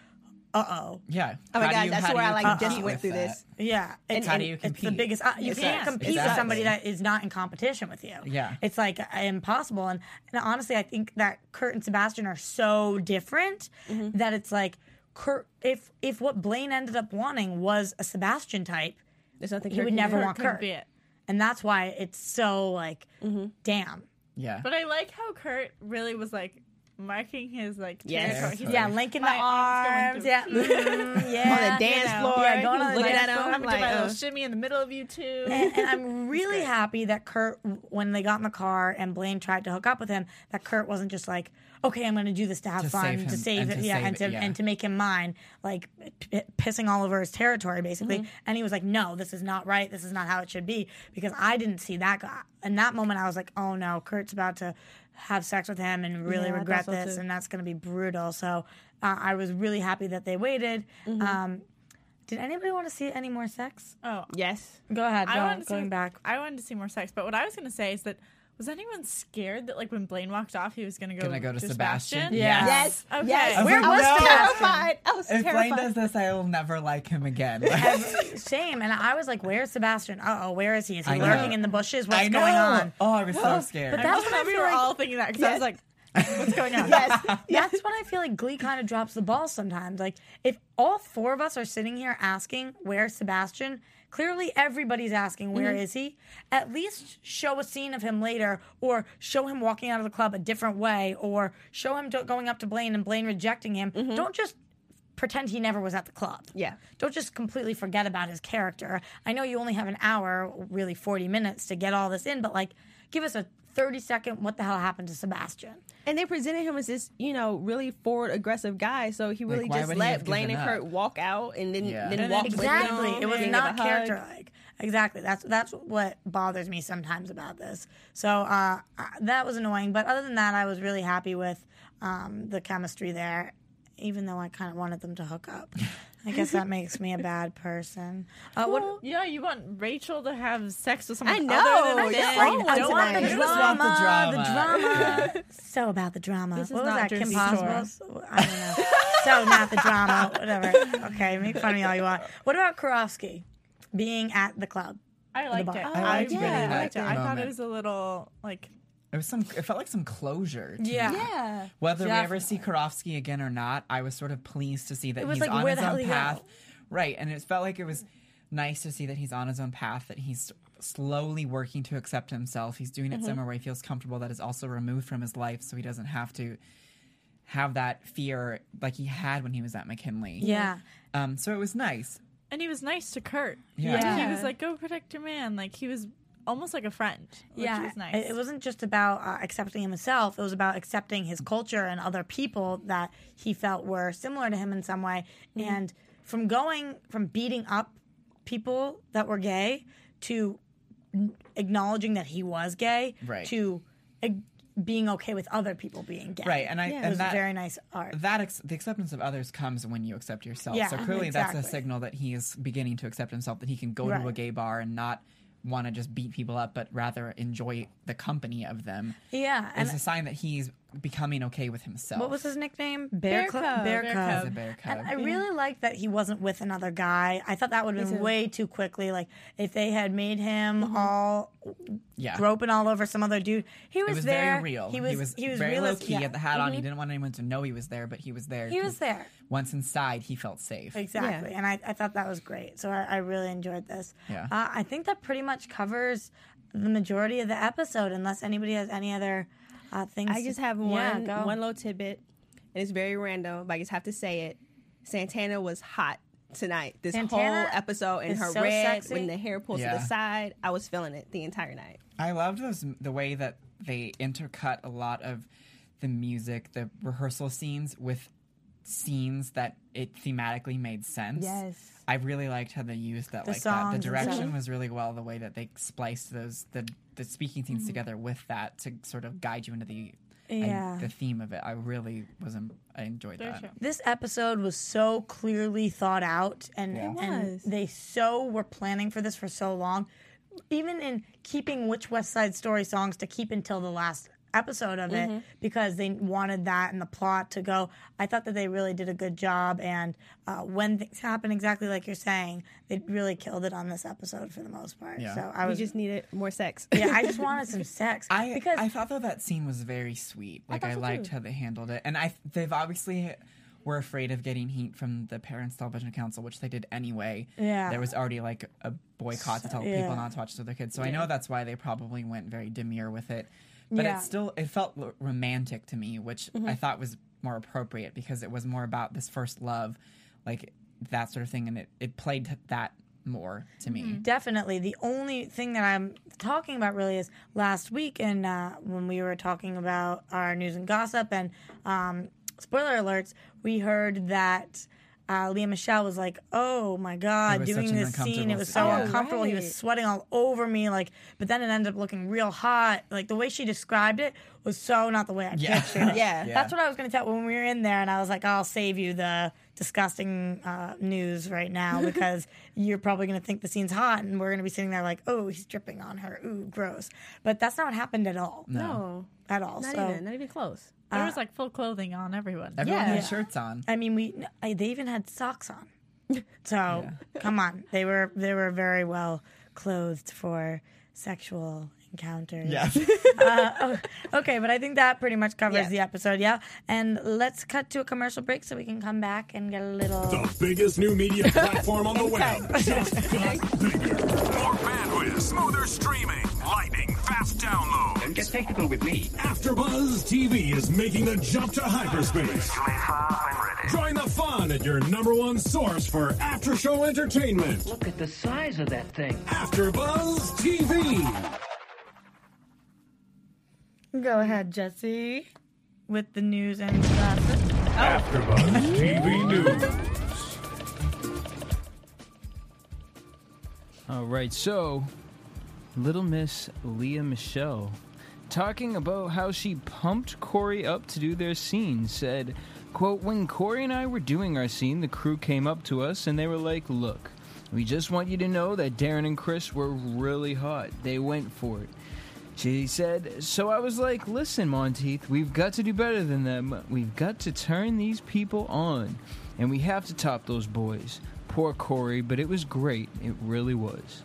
uh oh. yeah. Oh my How God, you- that's where I like just went through that? this. Yeah, it's, How do you it's the biggest. Uh, you can't that. compete with somebody that is not in competition with you. Yeah. it's like uh, impossible. And, and honestly, I think that Kurt and Sebastian are so different Mm-hmm. that it's like Kurt. If if what Blaine ended up wanting was a Sebastian type, There's nothing he Kurt would never do. want Kurt, be it. and that's why it's so like, Mm-hmm. damn. Yeah. But I like how Kurt really was like marking his like Yes. territory. Yeah, like, linking the arms. arms Yeah, going through. mhm, yeah. on the dance know. floor. Yeah, he going was on the looking dance at him. I'm I'm gonna do like, my little uh, shimmy in the middle of you two. and, and I'm (laughs) really happy that Kurt, when they got in the car and Blaine tried to hook up with him, that Kurt wasn't just like, okay, I'm going to do this to have To fun, save to save and it, to yeah, save and it, to yeah. and to make him mine, like p- pissing all over his territory, basically. Mm-hmm. And he was like, no, this is not right. This is not how it should be because I didn't see that guy. In that moment, I was like, oh no, Kurt's about to have sex with him and really Yeah, regret this, too. and that's going to be brutal. So uh, I was really happy that they waited. Mm-hmm. Um, did anybody want to see any more sex? oh, yes. Go ahead. I Go, wanted to going see, back. I wanted to see more sex, but what I was going to say is that was anyone scared that like when Blaine walked off, he was going to go Gonna go to Sebastian? Yeah. Yes. Okay. Yes. I was Where I was was Sebastian? terrified. I was If Blaine terrified. does this, I will never like him again. Same. (laughs) And I was like, where's Sebastian? Uh oh, where is he? Is he I know. lurking in the bushes? What's I know. going on? Oh, I was so (gasps) scared. But that's just when we were like all thinking that because I was like, (laughs) what's going on? yes. (laughs) that's when I feel like Glee kind of drops the ball sometimes. Like if all four of us are sitting here asking where's Sebastian, clearly everybody's asking where mm-hmm. is he. At least show a scene of him later, or show him walking out of the club a different way, or show him going up to Blaine and Blaine rejecting him. Mm-hmm. Don't just pretend he never was at the club. Yeah. Don't just completely forget about his character. I know you only have an hour, really 40 minutes to get all this in, but like give us a 30 second what the hell happened to Sebastian? And they presented him as this, you know, really forward aggressive guy. So he really why just let Blaine and given Kurt up? walk out and then Yeah. then walk exactly. with them. It was not give a character like. Exactly. That's that's what bothers me sometimes about this. So uh, uh, that was annoying. But other than that, I was really happy with um, the chemistry there. Even though I kind of wanted them to hook up, (laughs) I guess that makes me a bad person. Uh, what? Yeah, you want Rachel to have sex with someone I know. other than Yeah, Finn. I don't want the You want the drama, the drama. drama. so about the drama. This is what was not that? Kim Possible? I don't know. so not the drama. Whatever. Okay, make fun of me all you want. What about Karofsky being at the club? I liked it. I I, liked really it. liked it. I thought it was a little like It was some. It felt like some closure. to Yeah. me. Yeah. Whether we ever see Karofsky again or not, I was sort of pleased to see that It was he's like, on where his the hell own he path. go? Right, and it felt like it was nice to see that he's on his own path. That he's slowly working to accept himself. He's doing it Mm-hmm. somewhere where he feels comfortable. That is also removed from his life, so he doesn't have to have that fear like he had when he was at McKinley. Yeah. Um. So it was nice. and he was nice to Kurt. Yeah. Yeah. He was like, go protect your man. Like he was almost like a friend. Which yeah, was nice. it it wasn't just about uh, accepting himself. It was about accepting his culture and other people that he felt were similar to him in some way. Mm-hmm. And from going from beating up people that were gay to acknowledging that he was gay Right. to ag- being okay with other people being gay. Right, and I it and was that very nice art. that ex- the acceptance of others comes when you accept yourself. Yeah, so clearly, that's a signal that he is beginning to accept himself. That he can go to a gay bar and not want to just beat people up, but rather enjoy the company of them. yeah, and It's a sign that he's becoming okay with himself. What was his nickname? Bear Cub- Cub. Bear Bear Cub. Cub. Bear cub. And I really like that he wasn't with another guy. I thought that would have been way too quickly. Like if they had made him Mm-hmm. all yeah. groping all over some other dude, he was, it was there. very real. He was he was, very low key. yeah. He had the hat on. He Mhm. didn't want anyone to know he was there, but he was there. He was 'cause there. Once inside, he felt safe. Exactly, and I, I thought that was great. So I, I really enjoyed this. Yeah. uh, I think that pretty much covers the majority of the episode, unless anybody has any other uh, things. I just have one go. one little tidbit, and it's very random, but I just have to say it. Santana was hot tonight. This Santana whole episode in her so red, sexy. when the hair pulled to the side, I was feeling it the entire night. I loved those the way that they intercut a lot of the music, the rehearsal scenes with scenes that it thematically made sense. Yes. I really liked how they used that The like that. The direction stuff. was really well the way that they spliced those the the speaking things Mm-hmm. together with that to sort of guide you into the I- Yeah. the theme of it. I really was im- I enjoyed Very that. true. this episode was so clearly thought out and, Yeah. And they so were planning for this for so long even in keeping which west side story songs to keep until the last episode of Mm-hmm. it because they wanted that and the plot to go i thought that they really did a good job and uh, when things happen exactly like you're saying they really killed it on this episode for the most part Yeah. so i We just needed more sex. yeah i just (laughs) wanted some sex I because I thought though that scene was very sweet. Like thought I, so, liked too. how they handled it, and I they've obviously were afraid of getting heat from the Parents Television Council, which they did anyway. Yeah. there was already like a boycott to tell yeah. people not to watch this with their kids. So I know that's why they probably went very demure with it. But Yeah. it still it felt romantic to me, which I thought was more appropriate because it was more about this first love, like that sort of thing, and it it played that more to me. Definitely. The only thing that I'm talking about really is last week, and uh, when we were talking about our news and gossip and um, spoiler alerts, we heard that uh, Lea Michele was like, "Oh my god, doing this scene, it was so uncomfortable scene. uncomfortable. He was sweating all over me, like. But then it ended up looking real hot. Like the way she described it was so not the way I Yeah. pictured it. (laughs) Yeah. That's what I was going to tell when we were in there, and I was like, "I'll save you the disgusting uh, news right now (laughs) because you're probably going to think the scene's hot, and we're going to be sitting there like, oh, he's dripping on her, ooh, gross." But that's not what happened at all, No, at all. not so, even, not even close. There uh, was like full clothing on everyone. Everyone Yeah. had shirts on. I mean, we I, they even had socks on. (laughs) So come on, they were they were very well clothed for sexual encounters. Yes. (laughs) Uh, oh, okay, but I think that pretty much covers Yeah. the episode. Yeah, and let's cut to a commercial break so we can come back and get a little. The biggest new media (laughs) platform on the web just got bigger. More bandwidth, smoother streaming, lightning, fast download. And get technical with me. AfterBuzz TV is making the jump to hyperspace. Join the fun at your number one source for after-show entertainment. Look at the size of that thing. AfterBuzz TV. Go ahead, Jesse, with the news and gossip. Oh. AfterBuzz TV News. All right, so Little Miss Lea Michele talking about how she pumped Corey up to do their scene said, quote, when Corey and I were doing our scene, the crew came up to us and they were like, look, we just want you to know that Darren and Chris were really hot. They went for it. She said, So I was like, listen, Monteith, we've got to do better than them. We've got to turn these people on. And we have to top those boys. Poor Corey, but it was great. It really was.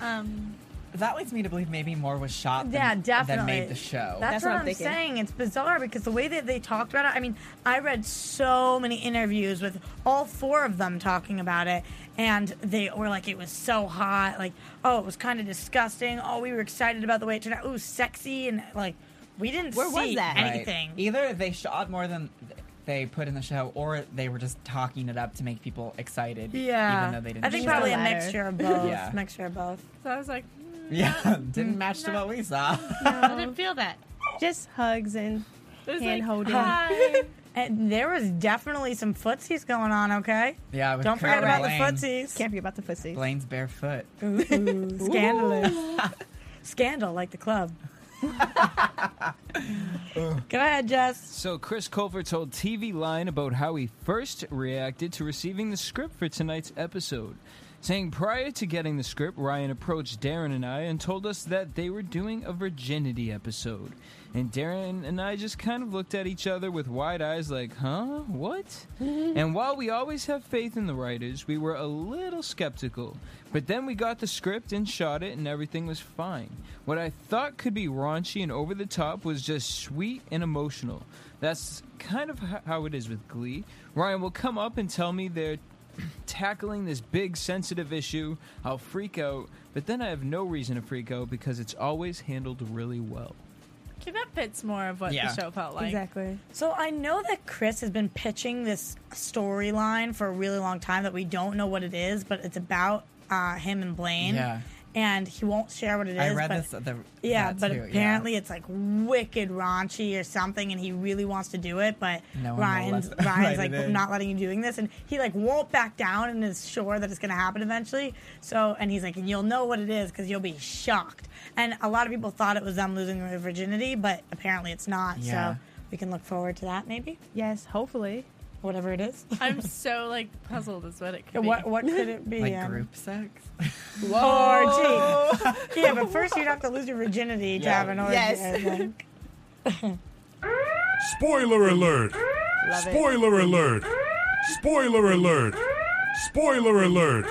Um, that leads me to believe maybe more was shot than, Yeah, definitely. than made the show. That's, That's what, what I'm I'm thinking. saying. It's bizarre because the way that they talked about it. I mean, I read so many interviews with all four of them talking about it, and they were like, it was so hot. Like, oh, it was kind of disgusting. Oh, we were excited about the way it turned out. Ooh, sexy, and like, we didn't Where was see that? Right. anything. Either they shot more than they put in the show, or they were just talking it up to make people excited. Yeah, even though they didn't. I think probably a mixture of both. (laughs) Yeah. Mixture of both. so I was like, (laughs) Yeah, didn't match to what we saw. I didn't feel that. Just hugs and It Hand holding. hi. (laughs) And there was definitely some footsies going on. Okay, Yeah, with don't Kurt forget about Blaine. the footsies. can't forget about the pussy. Blaine's barefoot. Ooh, scandalous. (laughs) Scandal like the club. Go ahead, Jess. So Chris Colfer told TV Line about how he first reacted to receiving the script for tonight's episode, saying prior to getting the script, Ryan approached Darren and I and told us that they were doing a virginity episode. And Darren and I just kind of looked at each other with wide eyes like, huh? What? Mm-hmm. and while we always have faith in the writers, we were a little skeptical. But then we got the script and shot it, and everything was fine. What I thought could be raunchy and over the top was just sweet and emotional. That's kind of how it is with Glee. Ryan will come up and tell me they're (clears throat) tackling this big sensitive issue. I'll freak out, but then I have no reason to freak out because it's always handled really well. Okay, that fits more of what Yeah. the show felt like. exactly. So I know that Chris has been pitching this storyline for a really long time that we don't know what it is, but it's about uh, him and Blaine. Yeah. And he won't share what it is. I read but, this. The, Yeah, but too, yeah. apparently it's like wicked raunchy or something, and he really wants to do it, but No Ryan's let- (laughs) Ryan's let like in. not letting you doing this, and he like won't back down and is sure that it's going to happen eventually. So, and he's like, and you'll know what it is because you'll be shocked. And a lot of people thought it was them losing their virginity, but apparently it's not. Yeah. So we can look forward to that, maybe Yes, hopefully. Whatever it is. (laughs) I'm (laughs) so like puzzled as what it could be. what what could it be? like um, group sex. Orgy. (laughs) yeah, but first you'd have to lose your virginity to Yeah. have an orgy. Yes. Spoiler alert! Spoiler alert! Spoiler alert! Spoiler alert!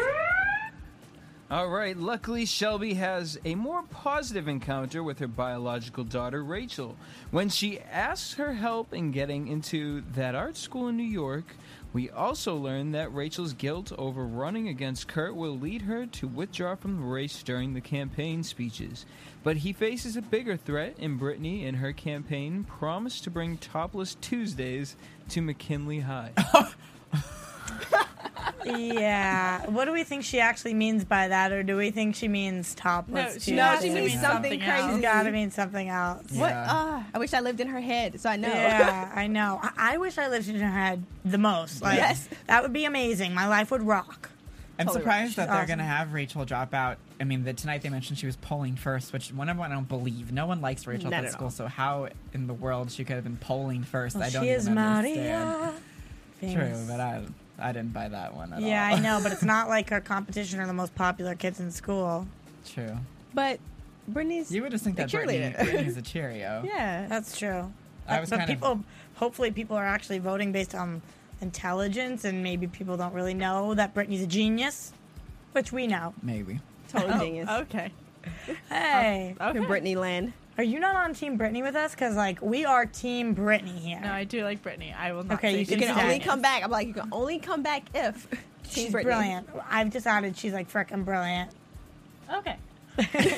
All right, luckily, Shelby has a more positive encounter with her biological daughter, Rachel. When she asks her help in getting into that art school in New York, we also learn that Rachel's guilt over running against Kurt will lead her to withdraw from the race during the campaign speeches. But he faces a bigger threat in Brittany and her campaign promised to bring topless Tuesdays to McKinley High. (laughs) Yeah. What do we think she actually means by that, or do we think she means topless? No, she? No, she means something something crazy. else. It's gotta mean something else. What? Yeah. Ah, I wish I lived in her head, so I know. Yeah, I (laughs) know. I, I wish I lived in her head the most. Like, Yes. That would be amazing. My life would rock. I'm Totally surprised She's that they're awesome. going to have Rachel drop out. I mean, the, tonight they mentioned she was polling first, which one of them I don't believe. No one likes Rachel Not at at school, all. so how in the world she could have been polling first? Well, I don't she is even understand. Maria. True, but I I didn't buy that one at Yeah, all. I know, but it's not (laughs) like her competition are the most popular kids in school. True. But Brittany's. You would just think that Brittany, cheerleader. Brittany's a (laughs) Cheerio. yeah. That's true. I was but kind of- people, hopefully, people are actually voting based on intelligence, and maybe people don't really know that Brittany's a genius, which we know. Maybe. Total oh, genius. Okay. (laughs) Hey, Okay. In Brittany land. Are you not on Team Brittany with us? Because like we are Team Brittany here. No, I do like Brittany. I will not. Okay, say you You can she's only it. come back. I'm like, you can only come back if. (laughs) she's Brittany. brilliant. I've decided she's like freaking brilliant. Okay. (laughs)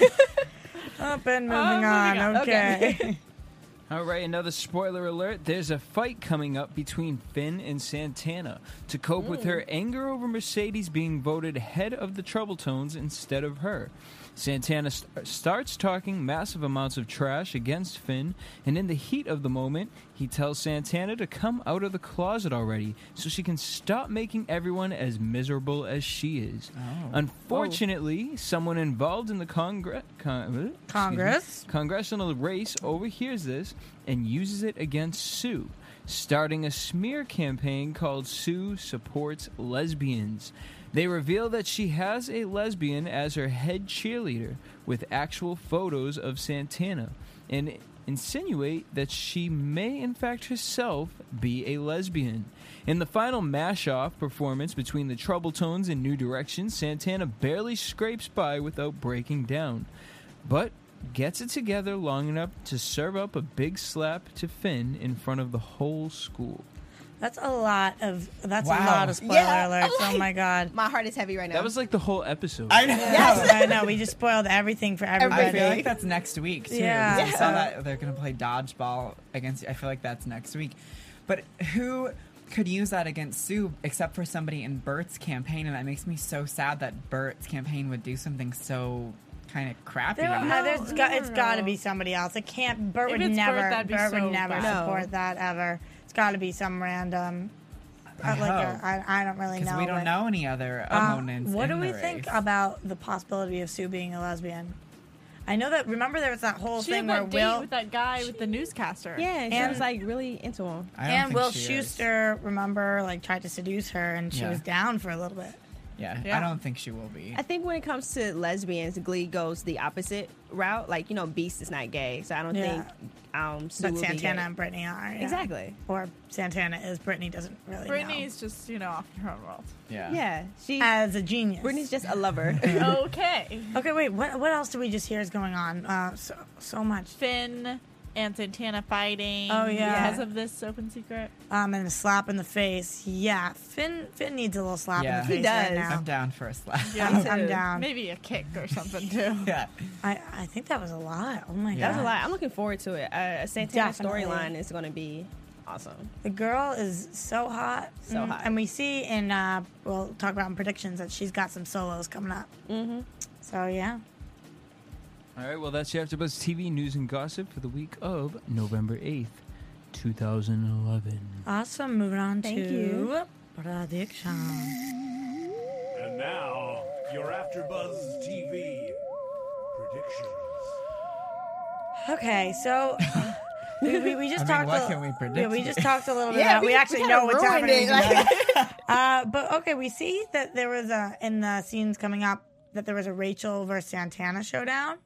Up and moving Uh, moving on. on. Okay. (laughs) All right, another spoiler alert. There's a fight coming up between Finn and Santana to cope with her anger over Mercedes being voted head of the Trouble Tones instead of her. Santana st- starts talking massive amounts of trash against Finn, and in the heat of the moment, he tells Santana to come out of the closet already so she can stop making everyone as miserable as she is. Unfortunately, someone involved in the Congress. Con- uh, Congress? congressional race overhears this and uses it against Sue, starting a smear campaign called Sue Supports Lesbians. They reveal that she has a lesbian as her head cheerleader with actual photos of Santana and insinuate that she may in fact herself be a lesbian. In the final mash-off performance between the Trouble Tones and New Direction, Santana barely scrapes by without breaking down but gets it together long enough to serve up a big slap to Finn in front of the whole school. That's a lot of. That's a lot of spoiler Yeah, alerts. I'm Oh my god. My heart is heavy right now. That was like the whole episode. I know. Yes, I know. We just spoiled everything for everybody. I feel like that's next week too. Yeah. because I saw that they're gonna play dodgeball against. I feel like that's next week. But who could use that against Sue except for somebody in Burt's campaign? And that makes me so sad that Burt's campaign would do something so kind of crappy. There, on uh, it. there's got, it's got to be somebody else. It can't. Burt If would it's never. Burt, that'd be Burt so would never bad. support No. that ever. It's got to be some random. I uh, like a, hope. I, I don't really because know. we don't but- know any other Uh, opponents. what in do we the think about the possibility of Sue being a lesbian? I know that. Remember, there was that whole She thing had where date Will with that guy with the newscaster. yeah, and she And- was like really into him. I don't and think Will she is. Schuester, remember, like tried to seduce her, and she Yeah. was down for a little bit. Yeah, Yeah. I don't think she will be. I think when it comes to lesbians, Glee goes the opposite route. Like you know, Beiste is not gay, so I don't Yeah. think um, Sue But will be Santana gay. and Brittany are yeah. Exactly. or Santana is. Brittany doesn't really. Brittany's just you know off in her own world. yeah. Yeah, she. know. as a genius. Brittany's just a lover. (laughs) okay. Okay, wait. What what else do we just hear is going on? Uh, so so much. Finn and Santana fighting. Oh, yeah. Because of this open secret. Um, and a slap in the face. Yeah, Finn Finn needs a little slap Yeah. in the He face right does. now. I'm down for a slap. (laughs) Yeah. I'm, I'm down. Maybe a kick or something too. (laughs) yeah. I I think that was a lot. Oh my Yeah. That was a lot. I'm looking forward to it. Uh, a Santana storyline is going to be awesome. The girl is so hot. So Mm, hot. And we see in uh, we'll talk about in predictions that she's got some solos coming up. Mm-hmm. So yeah, All right, well, that's your AfterBuzz TV news and gossip for the week of November 8th, 2011. Awesome. Moving on Thank to you. prediction. And now, your AfterBuzz TV predictions. Okay, so (laughs) we, we, we just I talked. mean, what a, can we predict Yeah, we just talked a little bit. Yeah, about, we, we- actually we know what's happening. it, like- (laughs) (laughs) uh, but okay, we see that there was a in the scenes coming up that there was a Rachel versus Santana showdown.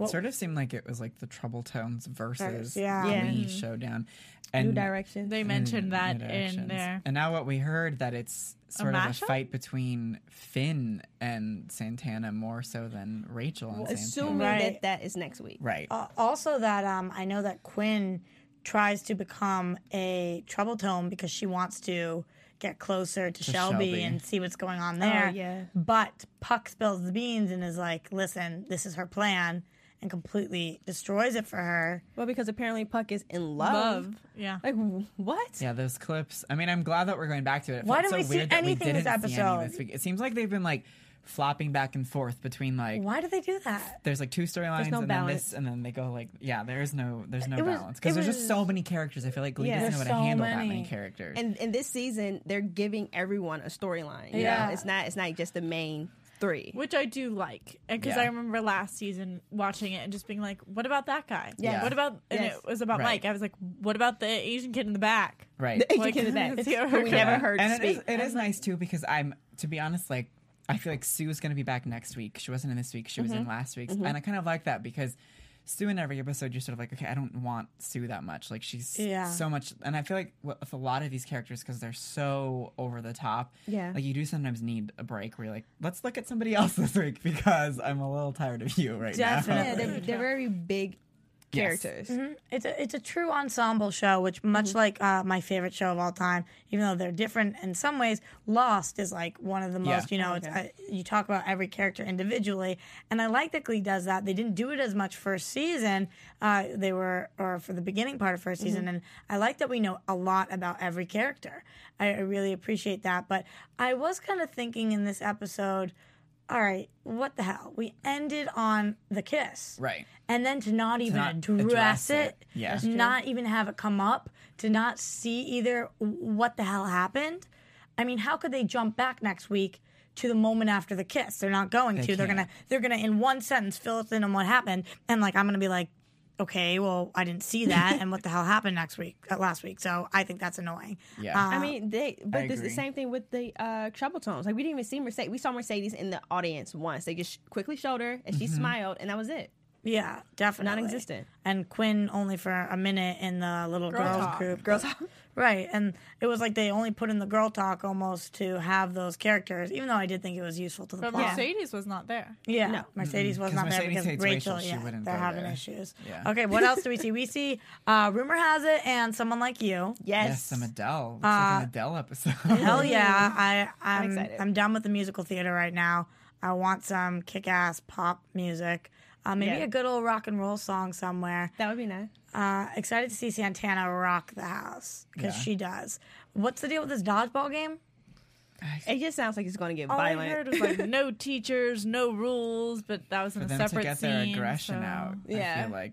It sort of seemed like it was like the Trouble Tones versus yeah. Yeah. Lee showdown. New And direction. They and mentioned that in there. And now what we heard that it's sort of a fight between Finn and Santana more so than Rachel and Santana. Assuming Right. that that is next week. Right. Uh, also, that um, I know that Quinn tries to become a trouble tone because she wants to get closer to, Shelby, Shelby. and see what's going on there. yeah. But Puck spills the beans and is like, "Listen, this is her plan," and completely destroys it for her. Well, because apparently Puck is in love. Love. Yeah. Like what? Yeah, those clips. I mean, I'm glad that we're going back to it. it Why felt didn't so we see weird that anything we didn't see any episode? this week. It seems like they've been like flopping back and forth between like Why do they do that? there's like two storylines no and balance. then this and then they go like yeah there's no there's no was- balance because there's was- just so many characters. I feel like Glee Yeah. doesn't know how There's to so handle that many. many characters. And in this season, they're giving everyone a storyline. you Yeah. it's not. It's not just the main three. Which I do like, and because Yeah. I remember last season watching it and just being like, "What about that guy? Yeah. What about?" And Yes. it was about Right. Mike. I was like, "What about the Asian kid in the back?" right. The Like, Agent in the back. (laughs) let's hear (laughs) Who her we go. never heard and speak. it is, it is nice too because I'm to be honest like I feel like Sue is going to be back next week. She wasn't in this week. She was Mm-hmm. in last week's, and I kind of like that because Sue in every episode you're sort of like okay I don't want Sue that much. Like she's Yeah. so much, and I feel like with a lot of these characters because they're so over the top. Yeah. like you do sometimes need a break where you're like let's look at somebody (laughs) else this week because I'm a little tired of you right now. Definitely. (laughs) yeah, they're, they're very big Yes. characters. It's a it's a true ensemble show, which much like uh, my favorite show of all time, even though they're different in some ways, Lost is like one of the Yeah. most. You know, it's uh, you talk about every character individually, and I like that Glee does that. They didn't do it as much first season. Uh, they were or for the beginning part of 1st season, and I like that we know a lot about every character. I, I really appreciate that. But I was kind of thinking in this episode. All right, what the hell? We ended on the kiss Right. and then to not even not address, address it, it. Yeah. Not even have it come up, to not see either what the hell happened. I mean, how could they jump back next week to the moment after the kiss? They're not going They to. They're gonna they're gonna in one sentence fill us in on what happened, and like I'm gonna be like, okay, well I didn't see that, and what the hell happened next week, uh, last week? So I think that's annoying. Yeah. Uh, I mean, they. But this, the same thing with the uh, trouble tones. Like we didn't even see Mercedes. We saw Mercedes in the audience once. They just quickly showed her, and she smiled, and that was it. Yeah, definitely. Non-existent. And Quinn only for a minute in the little Girl girls talk. group. Girls talk. Right. And it was like they only put in the girl talk almost to have those characters, even though I did think it was useful to the But plot. Mercedes was not there. Yeah, No. Mercedes was not there because hates Rachel, Rachel, she yeah, wouldn't they're go having there. issues. Yeah. Okay, what else do we see? (laughs) We see uh, rumor has it, and someone like you. Yes. Yes, some Adele. It's Uh, like an Adele episode. (laughs) Hell yeah! (laughs) I I'm excited. I'm done with the musical theater right now. I want some kick-ass pop music. Uh, maybe Yeah. a good old rock and roll song somewhere. That would be nice. Uh, excited to see Santana rock the house because Yeah. she does. What's the deal with this dodgeball game? It just sounds like it's going to get All I violent. heard was like (laughs) no teachers, no rules, but that was in for a them to separate get their scene, aggression so- out. I Yeah. feel like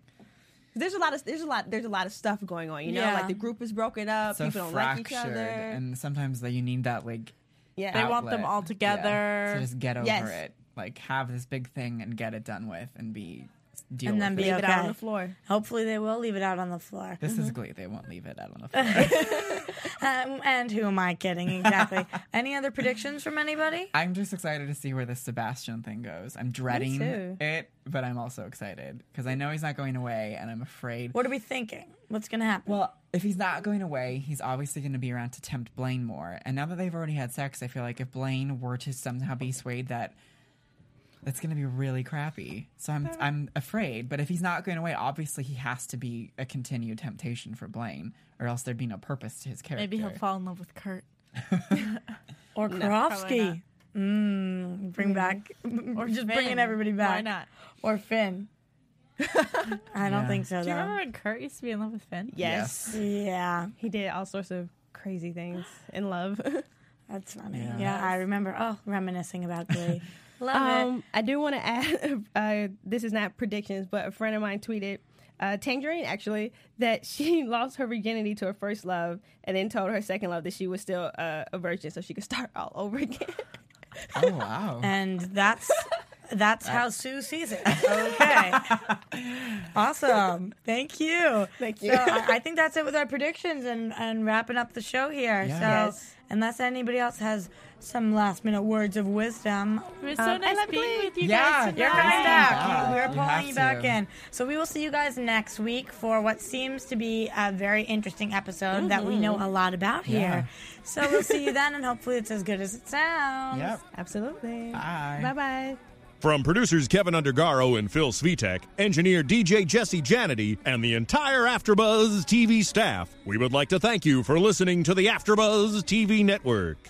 there's a lot of there's a lot there's a lot of stuff going on. You know, Yeah. like the group is broken up. so people don't like each fractured, other. and sometimes that you need that like yeah. They want them all together. Yeah. So just get over Yes. it. Like have this big thing and get it done with, and be deal And then with be it. leave it out on the floor. Hopefully, they will leave it out on the floor. This Mm-hmm. is Glee. They won't leave it out on the (laughs) floor. Um, and who am I kidding? Exactly. (laughs) Any other predictions from anybody? I'm just excited to see where this Sebastian thing goes. I'm dreading it, but I'm also excited because I know he's not going away, and I'm afraid. What are we thinking? What's going to happen? Well, if he's not going away, he's obviously going to be around to tempt Blaine more. And now that they've already had sex, I feel like if Blaine were to somehow be swayed, that that's going to be really crappy. So I'm I'm afraid. But if he's not going away, obviously he has to be a continued temptation for Blaine, or else there'd be no purpose to his character. Maybe he'll fall in love with Kurt. (laughs) or (laughs) probably Karofsky? Mm, bring back, (laughs) or just bringing everybody back. Why not? Or Finn. I don't Yeah. think so. Do you though. remember when Kurt used to be in love with Finn? Yes. Yeah. He did all sorts of crazy things in love. That's funny. Yeah, I remember. Oh, reminiscing about Glee. Love Um, I do want to add. (laughs) Uh, this is not predictions, but a friend of mine tweeted. Uh, Tangerine actually that she (laughs) lost her virginity to her first love and then told her second love that she was still uh, a virgin so she could (laughs) start all over again. Oh wow. And that's that's how Sue sees it. Okay. awesome. Thank you. Thank So you. I, I think that's it with our predictions and, and wrapping up the show here. Yeah. So Yes. unless anybody else has some last minute words of wisdom, It was so Um, I nice love being Glee. with you Yeah, guys. You're coming back. Yeah, We're pulling have you back to. in. So we will see you guys next week for what seems to be a very interesting episode that we know a lot about Yeah. here. So we'll see you then, and hopefully it's as good as it sounds. Yep. Absolutely. Bye. Bye bye. From producers Kevin Undergaro and Phil Svitek, engineer DJ Jesse Janity, and the entire AfterBuzz TV staff, we would like to thank you for listening to the AfterBuzz TV network.